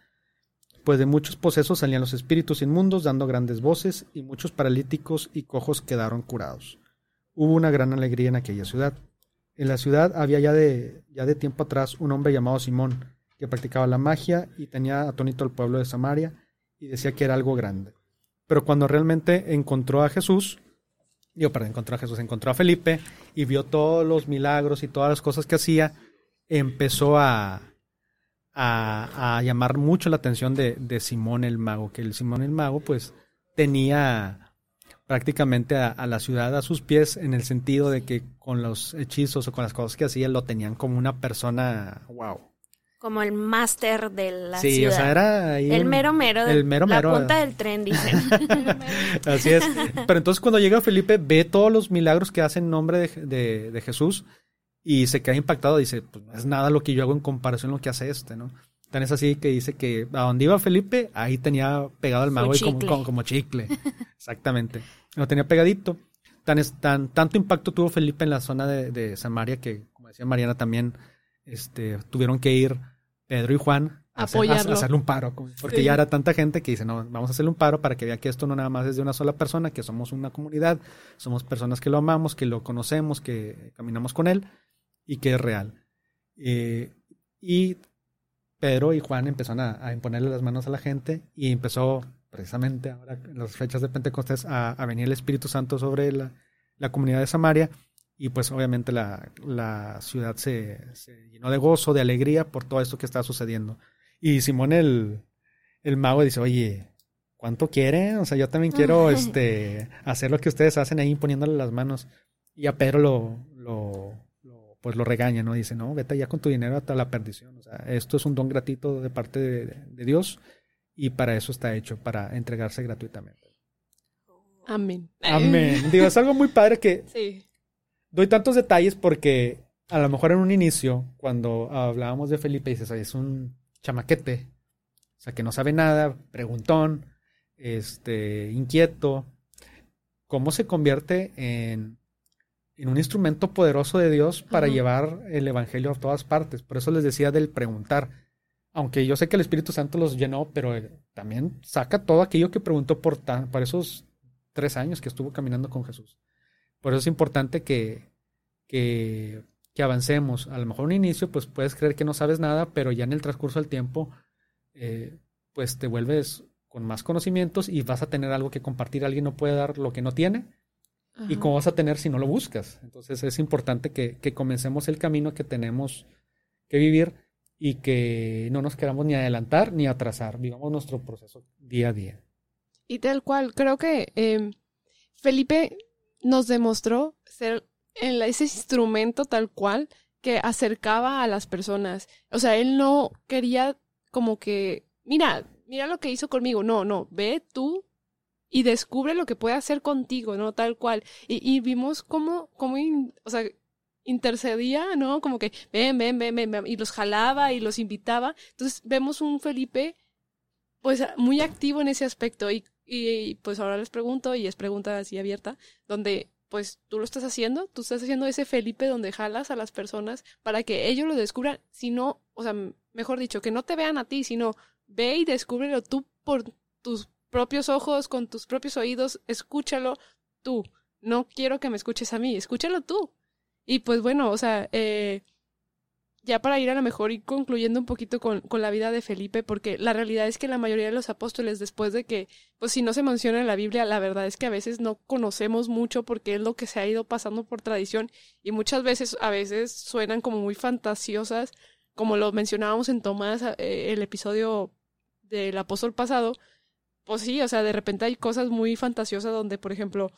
Pues de muchos posesos salían los espíritus inmundos dando grandes voces y muchos paralíticos y cojos quedaron curados. Hubo una gran alegría en aquella ciudad. En la ciudad había ya de, ya de tiempo atrás un hombre llamado Simón, que practicaba la magia y tenía atónito al pueblo de Samaria y decía que era algo grande. Pero cuando realmente encontró a Jesús, yo perdón, encontró a Jesús, encontró a Felipe y vio todos los milagros y todas las cosas que hacía, empezó a, a, llamar mucho la atención de, de, Simón el Mago, que el Simón el Mago pues tenía prácticamente a, la ciudad a sus pies en el sentido de que con los hechizos o con las cosas que hacía lo tenían como una persona, wow. Como el máster de la ciudad. Sí, o sea, era ahí el mero mero. El mero mero. La punta del tren, dicen. Así es. Pero entonces cuando llega Felipe ve todos los milagros que hace en nombre de, de, Jesús y se queda impactado. Dice, pues no es nada lo que yo hago en comparación a lo que hace este, ¿no? Tan es así que dice que a donde iba Felipe, ahí tenía pegado el mago y como, como chicle. Exactamente lo tenía pegadito. Tan, tan, tanto impacto tuvo Felipe en la zona de, Samaria que, como decía Mariana, también este, tuvieron que ir Pedro y Juan a, hacerle un paro, porque ya era tanta gente que dice, no, vamos a hacerle un paro para que vea que esto no nada más es de una sola persona, que somos una comunidad, somos personas que lo amamos, que lo conocemos, que caminamos con él y que es real. Eh, y Pedro y Juan empezaron a, a, imponerle las manos a la gente y empezó precisamente ahora en las fechas de Pentecostés a, venir el Espíritu Santo sobre la, comunidad de Samaria y pues obviamente la, la ciudad se, llenó de gozo, de alegría por todo esto que está sucediendo. Y Simón el, el mago dice, oye, ¿cuánto quiere? O sea, yo también quiero este, hacer lo que ustedes hacen ahí poniéndole las manos. Y a Pedro lo, lo, pues lo regaña, ¿no? Dice, no, vete ya con tu dinero hasta la perdición. O sea, esto es un don gratuito de parte de Dios y para eso está hecho, para entregarse gratuitamente. Amén. Amén. Digo, es algo muy padre que sí. Doy tantos detalles porque a lo mejor en un inicio, cuando hablábamos de Felipe, dices, es un chamaquete, o sea, que no sabe nada, preguntón, este, inquieto. ¿Cómo se convierte en, en un instrumento poderoso de Dios para llevar el Evangelio a todas partes? Por eso les decía del preguntar aunque yo sé que el Espíritu Santo los llenó, pero también saca todo aquello que preguntó por, tan, por esos tres años que estuvo caminando con Jesús. Por eso es importante que, que, que avancemos. A lo mejor un inicio, pues puedes creer que no sabes nada, pero ya en el transcurso del tiempo, eh, pues te vuelves con más conocimientos y vas a tener algo que compartir. Alguien no puede dar lo que no tiene. ¿Y cómo vas a tener si no lo buscas? Entonces es importante que, que comencemos el camino que tenemos que vivir y que no nos queramos ni adelantar ni atrasar, vivamos nuestro proceso día a día. Y tal cual, creo que em, Felipe nos demostró ser ese instrumento tal cual que acercaba a las personas. O sea, él no quería como que, mira, mira lo que hizo conmigo. No, no, ve tú y descubre lo que puede hacer contigo, ¿no? Tal cual. Y, y vimos cómo, cómo, o sea, intercedía, ¿no? Como que ven, ven, ven, ven, y los jalaba y los invitaba. Entonces vemos un Felipe, pues muy activo en ese aspecto y, y pues ahora les pregunto, y es pregunta así abierta, donde pues tú lo estás haciendo, tú estás haciendo ese Felipe donde jalas a las personas para que ellos lo descubran, sino, o sea, mejor dicho, que no te vean a ti, sino ve y descúbrelo tú por tus propios ojos, con tus propios oídos, escúchalo tú. No quiero que me escuches a mí, escúchalo tú. Y pues bueno, o sea, eh, ya para ir a lo mejor y concluyendo un poquito con, con, la vida de Felipe, porque la realidad es que la mayoría de los apóstoles, después de que, pues si no se menciona en la Biblia, la verdad es que a veces no conocemos mucho porque es lo que se ha ido pasando por tradición y muchas veces, a veces suenan como muy fantasiosas, como lo mencionábamos en Tomás, eh, el episodio del apóstol pasado, pues sí, o sea, de repente hay cosas muy fantasiosas donde, por ejemplo,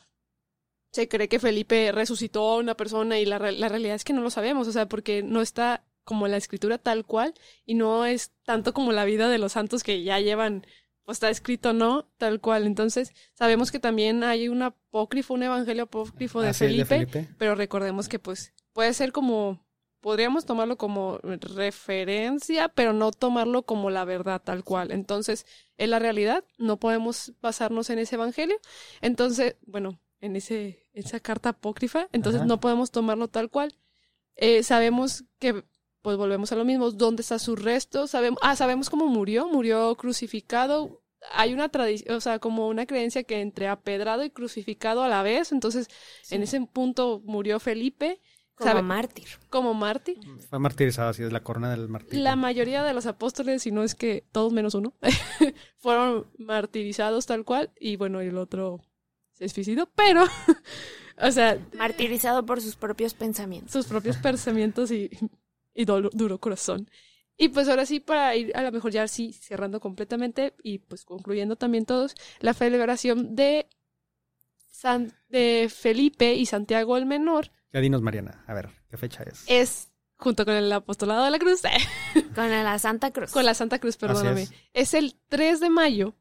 se cree que Felipe resucitó a una persona y la, la realidad es que no lo sabemos, o sea, porque no está como la escritura tal cual y no es tanto como la vida de los santos que ya llevan, pues está escrito no, tal cual. Entonces, sabemos que también hay un apócrifo, un evangelio apócrifo de, Felipe, pero recordemos que pues puede ser como, podríamos tomarlo como referencia, pero no tomarlo como la verdad tal cual. Entonces, en la realidad, no podemos basarnos en ese evangelio. Entonces, bueno, en ese, esa carta apócrifa, entonces no podemos tomarlo tal cual. Eh, sabemos que pues volvemos a lo mismo, ¿dónde está su resto? Sabemos, ah, sabemos cómo murió, murió crucificado. Hay una tradición, o sea, como una creencia que entre apedrado y crucificado a la vez, entonces en ese punto murió Felipe. Como mártir. Como mártir. Fue martirizado, así es la corona del mártir. La mayoría de los apóstoles, si no es que todos menos uno, fueron martirizados tal cual, y bueno, el otro se suicidó, pero, o sea... Martirizado por sus propios pensamientos. Sus propios pensamientos y y duro corazón. Y pues ahora sí, para ir a lo mejor ya sí cerrando completamente y pues concluyendo también todos, la celebración de, San, de Felipe y Santiago el Menor. Ya dinos, Mariana, a ver, ¿qué fecha es? Es junto con el apostolado de la cruz. con la Santa Cruz. Con la Santa Cruz, perdóname. Es. es. el 3 de mayo.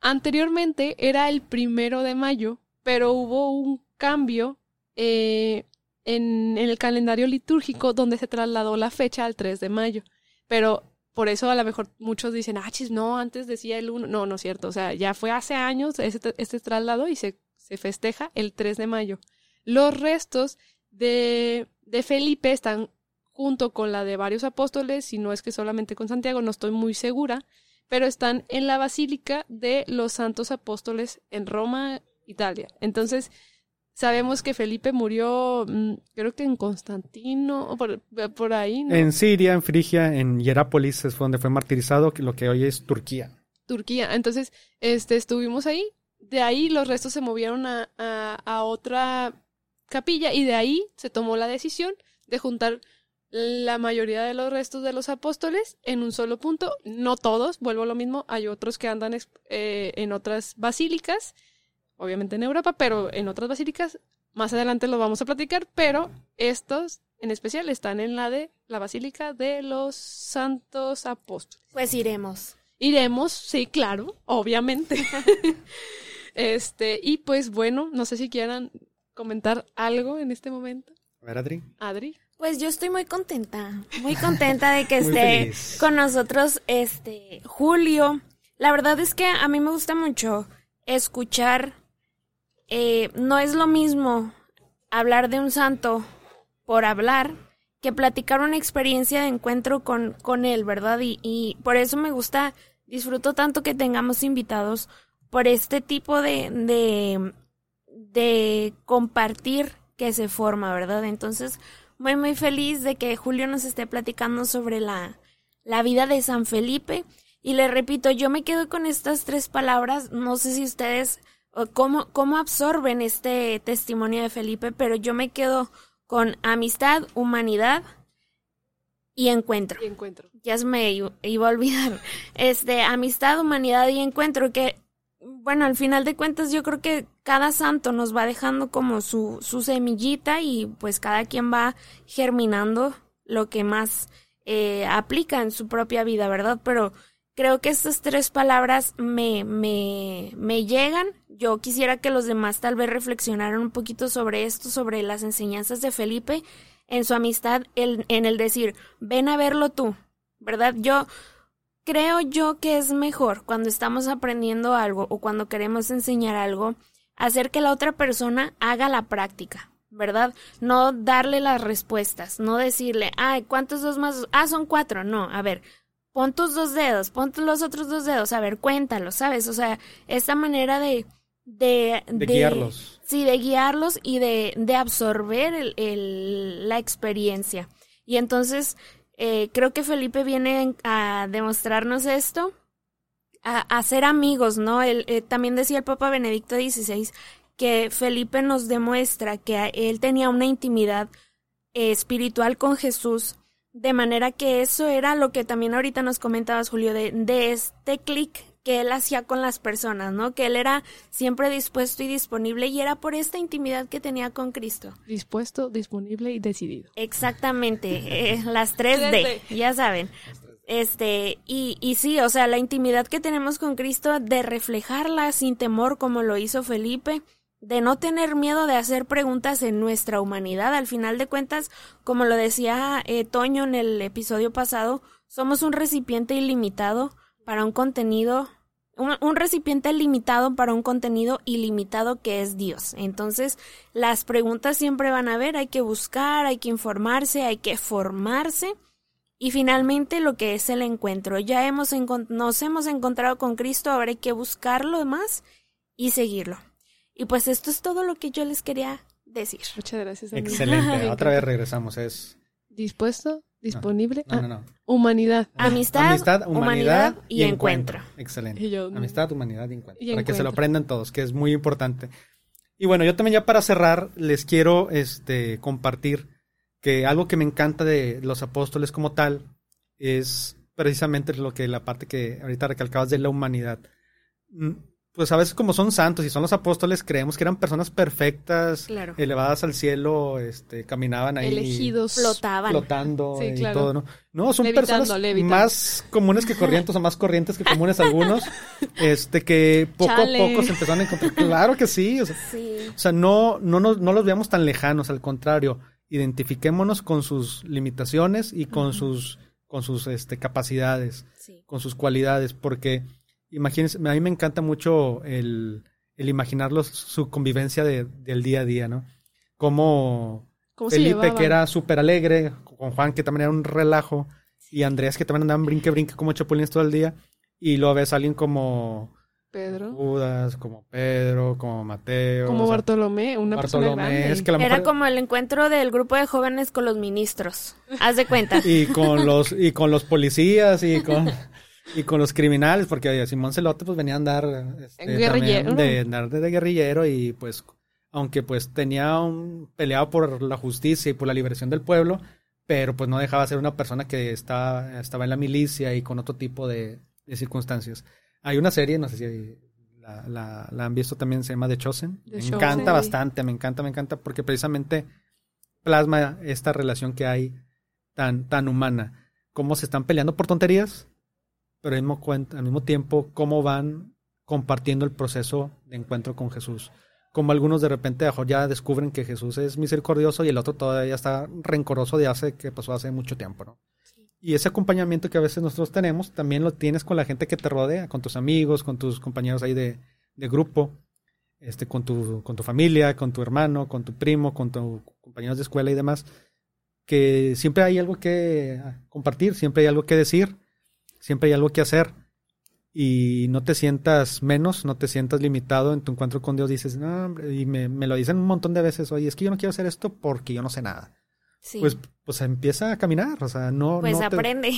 Anteriormente era el primero de mayo, pero hubo un cambio eh, en, el calendario litúrgico donde se trasladó la fecha al 3 de mayo. Pero por eso a lo mejor muchos dicen, ah, chis, no, antes decía el 1. No, no es cierto. O sea, ya fue hace años este, este traslado y se, se, festeja el 3 de mayo. Los restos de, de Felipe están junto con la de varios apóstoles, si no es que solamente con Santiago, no estoy muy segura, pero están en la Basílica de los Santos Apóstoles en Roma, Italia. Entonces, Sabemos que Felipe murió, mm, creo que en Constantino, por, por ahí, ¿no? En Siria, en Frigia, en Hierápolis es donde fue martirizado, lo que hoy es Turquía. Turquía. Entonces, este, estuvimos ahí. De ahí los restos se movieron a, a, otra capilla y de ahí se tomó la decisión de juntar la mayoría de los restos de los apóstoles en un solo punto. No todos, vuelvo a lo mismo, hay otros que andan eh, en otras basílicas obviamente en Europa, pero en otras basílicas, más adelante lo vamos a platicar, pero estos en especial están en la de la Basílica de los Santos Apóstoles. Pues iremos. Iremos, sí, claro, obviamente. este, y pues bueno, no sé si quieran comentar algo en este momento. A ver, Adri. Adri. Pues yo estoy muy contenta, muy contenta de que esté con nosotros este Julio. La verdad es que a mí me gusta mucho escuchar eh, no es lo mismo hablar de un santo por hablar que platicar una experiencia de encuentro con, con él, ¿verdad? Y, y por eso me gusta, disfruto tanto que tengamos invitados por este tipo de, de, de compartir que se forma, ¿verdad? Entonces, muy, muy feliz de que Julio nos esté platicando sobre la, la vida de San Felipe. Y le repito, yo me quedo con estas tres palabras, no sé si ustedes cómo, cómo absorben este testimonio de Felipe, pero yo me quedo con amistad, humanidad y encuentro. Y encuentro. Ya se me iba a olvidar. Este, amistad, humanidad y encuentro, que, bueno, al final de cuentas yo creo que cada santo nos va dejando como su, su semillita y pues cada quien va germinando lo que más eh, aplica en su propia vida, ¿verdad? Pero creo que estas tres palabras me, me, me llegan. Yo quisiera que los demás tal vez reflexionaran un poquito sobre esto, sobre las enseñanzas de Felipe en su amistad, en, en el decir, ven a verlo tú, ¿verdad? Yo creo yo que es mejor cuando estamos aprendiendo algo o cuando queremos enseñar algo, hacer que la otra persona haga la práctica, ¿verdad? No darle las respuestas, no decirle, ay, ¿cuántos dos más? Ah, son cuatro. No, a ver, pon tus dos dedos, pon los otros dos dedos, a ver, cuéntalo, ¿sabes? O sea, esta manera de... De, guiarlos. Sí, de guiarlos y de, de absorber el, el, la experiencia. Y entonces, eh, creo que Felipe viene a demostrarnos esto, a, a ser amigos, ¿no? Él, eh, también decía el Papa Benedicto XVI que Felipe nos demuestra que él tenía una intimidad eh, espiritual con Jesús de manera que eso era lo que también ahorita nos comentabas, Julio, de, de este clic que él hacía con las personas, ¿no? Que él era siempre dispuesto y disponible y era por esta intimidad que tenía con Cristo. Dispuesto, disponible y decidido. Exactamente, eh, las 3D, ya saben. Este, y, y sí, o sea, la intimidad que tenemos con Cristo de reflejarla sin temor como lo hizo Felipe, de no tener miedo de hacer preguntas en nuestra humanidad. Al final de cuentas, como lo decía eh, Toño en el episodio pasado, somos un recipiente ilimitado para un contenido un, recipiente limitado para un contenido ilimitado que es Dios. Entonces, las preguntas siempre van a haber, hay que buscar, hay que informarse, hay que formarse. Y finalmente lo que es el encuentro. Ya hemos nos hemos encontrado con Cristo, ahora hay que buscarlo más y seguirlo. Y pues esto es todo lo que yo les quería decir. Muchas gracias. Excelente. Otra vez regresamos. Es dispuesto, disponible. No, no, no. Humanidad. Amistad, humanidad, y, encuentro. Excelente. Amistad, humanidad y encuentro. para que se lo aprendan todos, que es muy importante. Y bueno, yo también ya para cerrar les quiero este compartir que algo que me encanta de los apóstoles como tal es precisamente lo que la parte que ahorita recalcabas de la humanidad. Pues a veces como son santos y son los apóstoles, creemos que eran personas perfectas, elevadas al cielo, este, caminaban ahí. Elegidos. Flotaban. Flotando y todo, ¿no? No, son personas más comunes que corrientes o más corrientes que comunes algunos, este, que poco a poco se empezaron a encontrar. Claro que sí. O sea, no, no, no, no los veamos tan lejanos, al contrario, identifiquémonos con sus limitaciones y con sus, con sus este, capacidades, con sus cualidades, porque imagínense, a mí me encanta mucho el, el imaginarlos, su convivencia de, del día a día, ¿no? Como Felipe, que era súper alegre, con Juan, que también era un relajo, y Andrés, que también andaban brinque, brinque como chapulines todo el día, y luego ves a alguien como... Pedro. Judas, como Pedro, como Mateo. Como Bartolomé, una Bartolomé, Es que Era como el encuentro del grupo de jóvenes con los ministros. Haz de cuenta. y con los, y con los policías y con... Y con los criminales, porque Simón Celote pues venía a andar este, guerrillero. de, andar de, guerrillero y pues aunque pues tenía un peleado por la justicia y por la liberación del pueblo, pero pues no dejaba de ser una persona que estaba, estaba en la milicia y con otro tipo de, circunstancias. Hay una serie, no sé si la, la, han visto también, se llama The Chosen. me encanta bastante, me encanta, me encanta, porque precisamente plasma esta relación que hay tan, tan humana. Cómo se están peleando por tonterías, pero al mismo, al mismo tiempo cómo van compartiendo el proceso de encuentro con Jesús. Como algunos de repente ya descubren que Jesús es misericordioso y el otro todavía está rencoroso de hace que pasó hace mucho tiempo, ¿no? Y ese acompañamiento que a veces nosotros tenemos, también lo tienes con la gente que te rodea, con tus amigos, con tus compañeros ahí de, de grupo, este, con tu, con tu familia, con tu hermano, con tu primo, con tus compañeros de escuela y demás, que siempre hay algo que compartir, siempre hay algo que decir, siempre hay algo que hacer y no te sientas menos, no te sientas limitado en tu encuentro con Dios. Dices, no, y me, lo dicen un montón de veces, oye, es que yo no quiero hacer esto porque yo no sé nada. Pues, pues empieza a caminar, o sea, no. Pues aprende.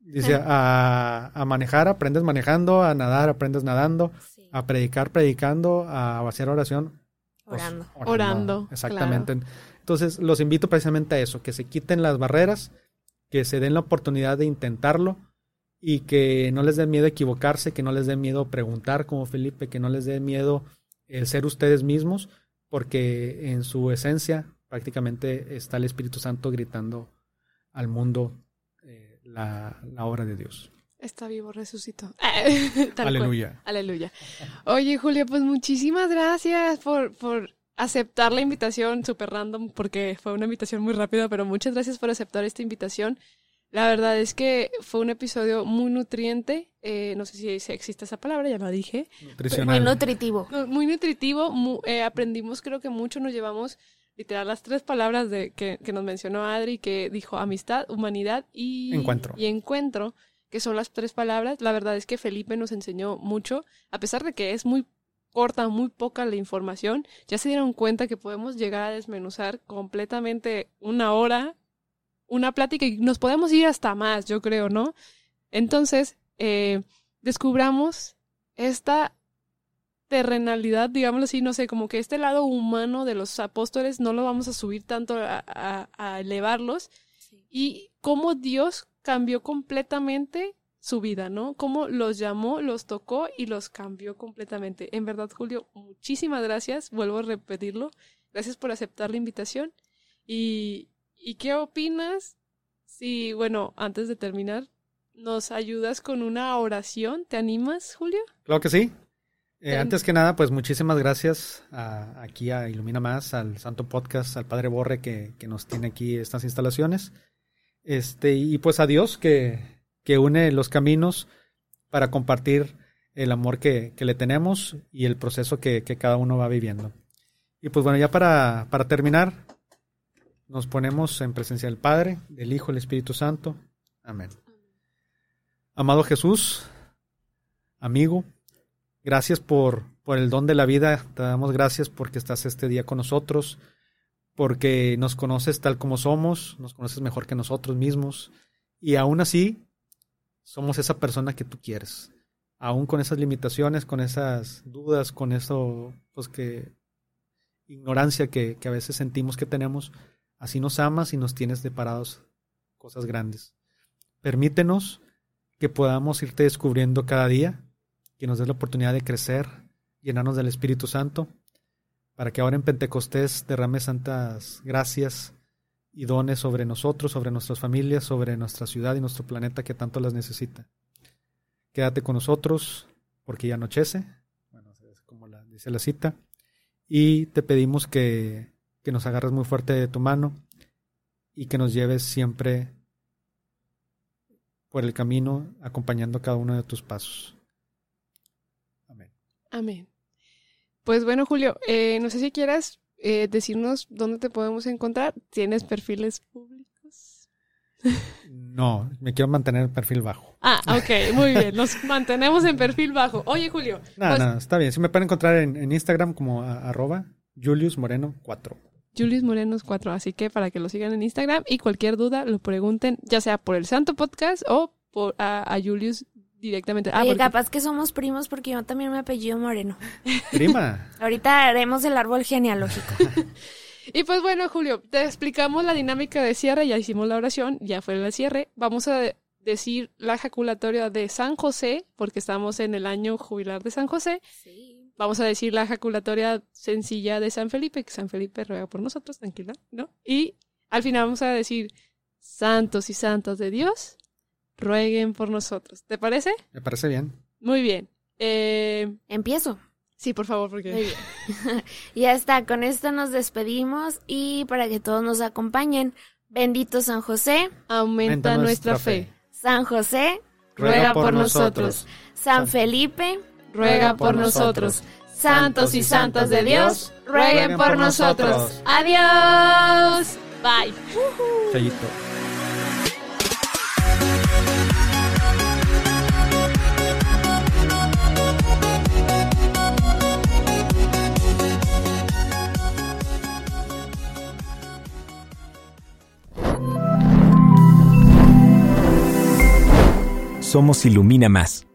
dice, a, a, manejar, aprendes manejando, a nadar, aprendes nadando, a predicar, predicando, a hacer oración. Pues, orando. orando. Exactamente. Entonces, los invito precisamente a eso, que se quiten las barreras, que se den la oportunidad de intentarlo y que no les dé miedo equivocarse, que no les dé miedo preguntar como Felipe, que no les dé miedo el ser ustedes mismos, porque en su esencia prácticamente está el Espíritu Santo gritando al mundo eh, la, obra de Dios. Está vivo, resucitó. Aleluya. Aleluya. Oye, Julia, pues muchísimas gracias por, por aceptar la invitación, súper random, porque fue una invitación muy rápida, pero muchas gracias por aceptar esta invitación. La verdad es que fue un episodio muy nutriente. Eh, no sé si existe esa palabra, ya la dije. Muy nutritivo. Muy nutritivo. Eh, aprendimos, creo que mucho. Nos llevamos literal las tres palabras de, que, que, nos mencionó Adri, que dijo amistad, humanidad y encuentro. y encuentro, que son las tres palabras. La verdad es que Felipe nos enseñó mucho, a pesar de que es muy corta, muy poca la información, ya se dieron cuenta que podemos llegar a desmenuzar completamente una hora una plática y nos podemos ir hasta más, yo creo, ¿no? Entonces, eh, descubramos esta terrenalidad, digámoslo así, no sé, como que este lado humano de los apóstoles no lo vamos a subir tanto a, elevarlos y cómo Dios cambió completamente su vida, ¿no? Cómo los llamó, los tocó y los cambió completamente. En verdad, Julio, muchísimas gracias. Vuelvo a repetirlo. Gracias por aceptar la invitación. ¿Y, ¿y qué opinas? Si, bueno, antes de terminar, nos ayudas con una oración. ¿Te animas, Julio? Claro que sí. Eh, antes que nada, pues muchísimas gracias a, aquí a Ilumina Más, al Santo Podcast, al Padre Borre que, que, nos tiene aquí estas instalaciones. Este, y pues a Dios que, que une los caminos para compartir el amor que, que le tenemos y el proceso que, que, cada uno va viviendo. Y pues bueno, ya para, para terminar, nos ponemos en presencia del Padre, del Hijo, del Espíritu Santo. Amén. Amado Jesús, amigo, Gracias por, por el don de la vida. Te damos gracias porque estás este día con nosotros, porque nos conoces tal como somos, nos conoces mejor que nosotros mismos. Y aún así, somos esa persona que tú quieres. Aún con esas limitaciones, con esas dudas, con eso, pues que ignorancia que, que a veces sentimos que tenemos, así nos amas y nos tienes deparados cosas grandes. Permítenos que podamos irte descubriendo cada día que nos des la oportunidad de crecer, llenarnos del Espíritu Santo, para que ahora en Pentecostés derrame santas gracias y dones sobre nosotros, sobre nuestras familias, sobre nuestra ciudad y nuestro planeta que tanto las necesita. Quédate con nosotros porque ya anochece, bueno, como dice la cita, y te pedimos que, que nos agarres muy fuerte de tu mano y que nos lleves siempre por el camino acompañando cada uno de tus pasos. Amén. Pues bueno, Julio, eh, no sé si quieras eh, decirnos dónde te podemos encontrar. ¿Tienes perfiles públicos? No, me quiero mantener el perfil bajo. Ah, ok, muy bien. Nos mantenemos en perfil bajo. Oye, Julio. No, pues no, está bien. Si me pueden encontrar en, Instagram como arroba Julius Moreno 4. Julius Moreno 4, así que para que lo sigan en Instagram y cualquier duda lo pregunten, ya sea por el Santo Podcast o por a, a Julius directamente. Ah, Oye, capaz que somos primos porque yo también me apellido Moreno. Prima. Ahorita haremos el árbol genealógico. y pues bueno, Julio, te explicamos la dinámica de cierre, ya hicimos la oración, ya fue el cierre. Vamos a decir la ejaculatoria de San José, porque estamos en el año jubilar de San José. Sí. Vamos a decir la ejaculatoria sencilla de San Felipe, que San Felipe ruega por nosotros, tranquila, ¿no? Y al final vamos a decir santos y santas de Dios, rueguen por nosotros. ¿Te parece? Me parece bien. Muy bien. Eh, Empiezo. Sí, por favor, porque... Muy bien. ya está, con esto nos despedimos y para que todos nos acompañen, bendito San José, aumenta, nuestra, fe. San José, ruega, por, nosotros. San Felipe, ruega por nosotros. Santos y santas de Dios, rueguen por nosotros. Adiós. Bye. Somos Ilumina Más.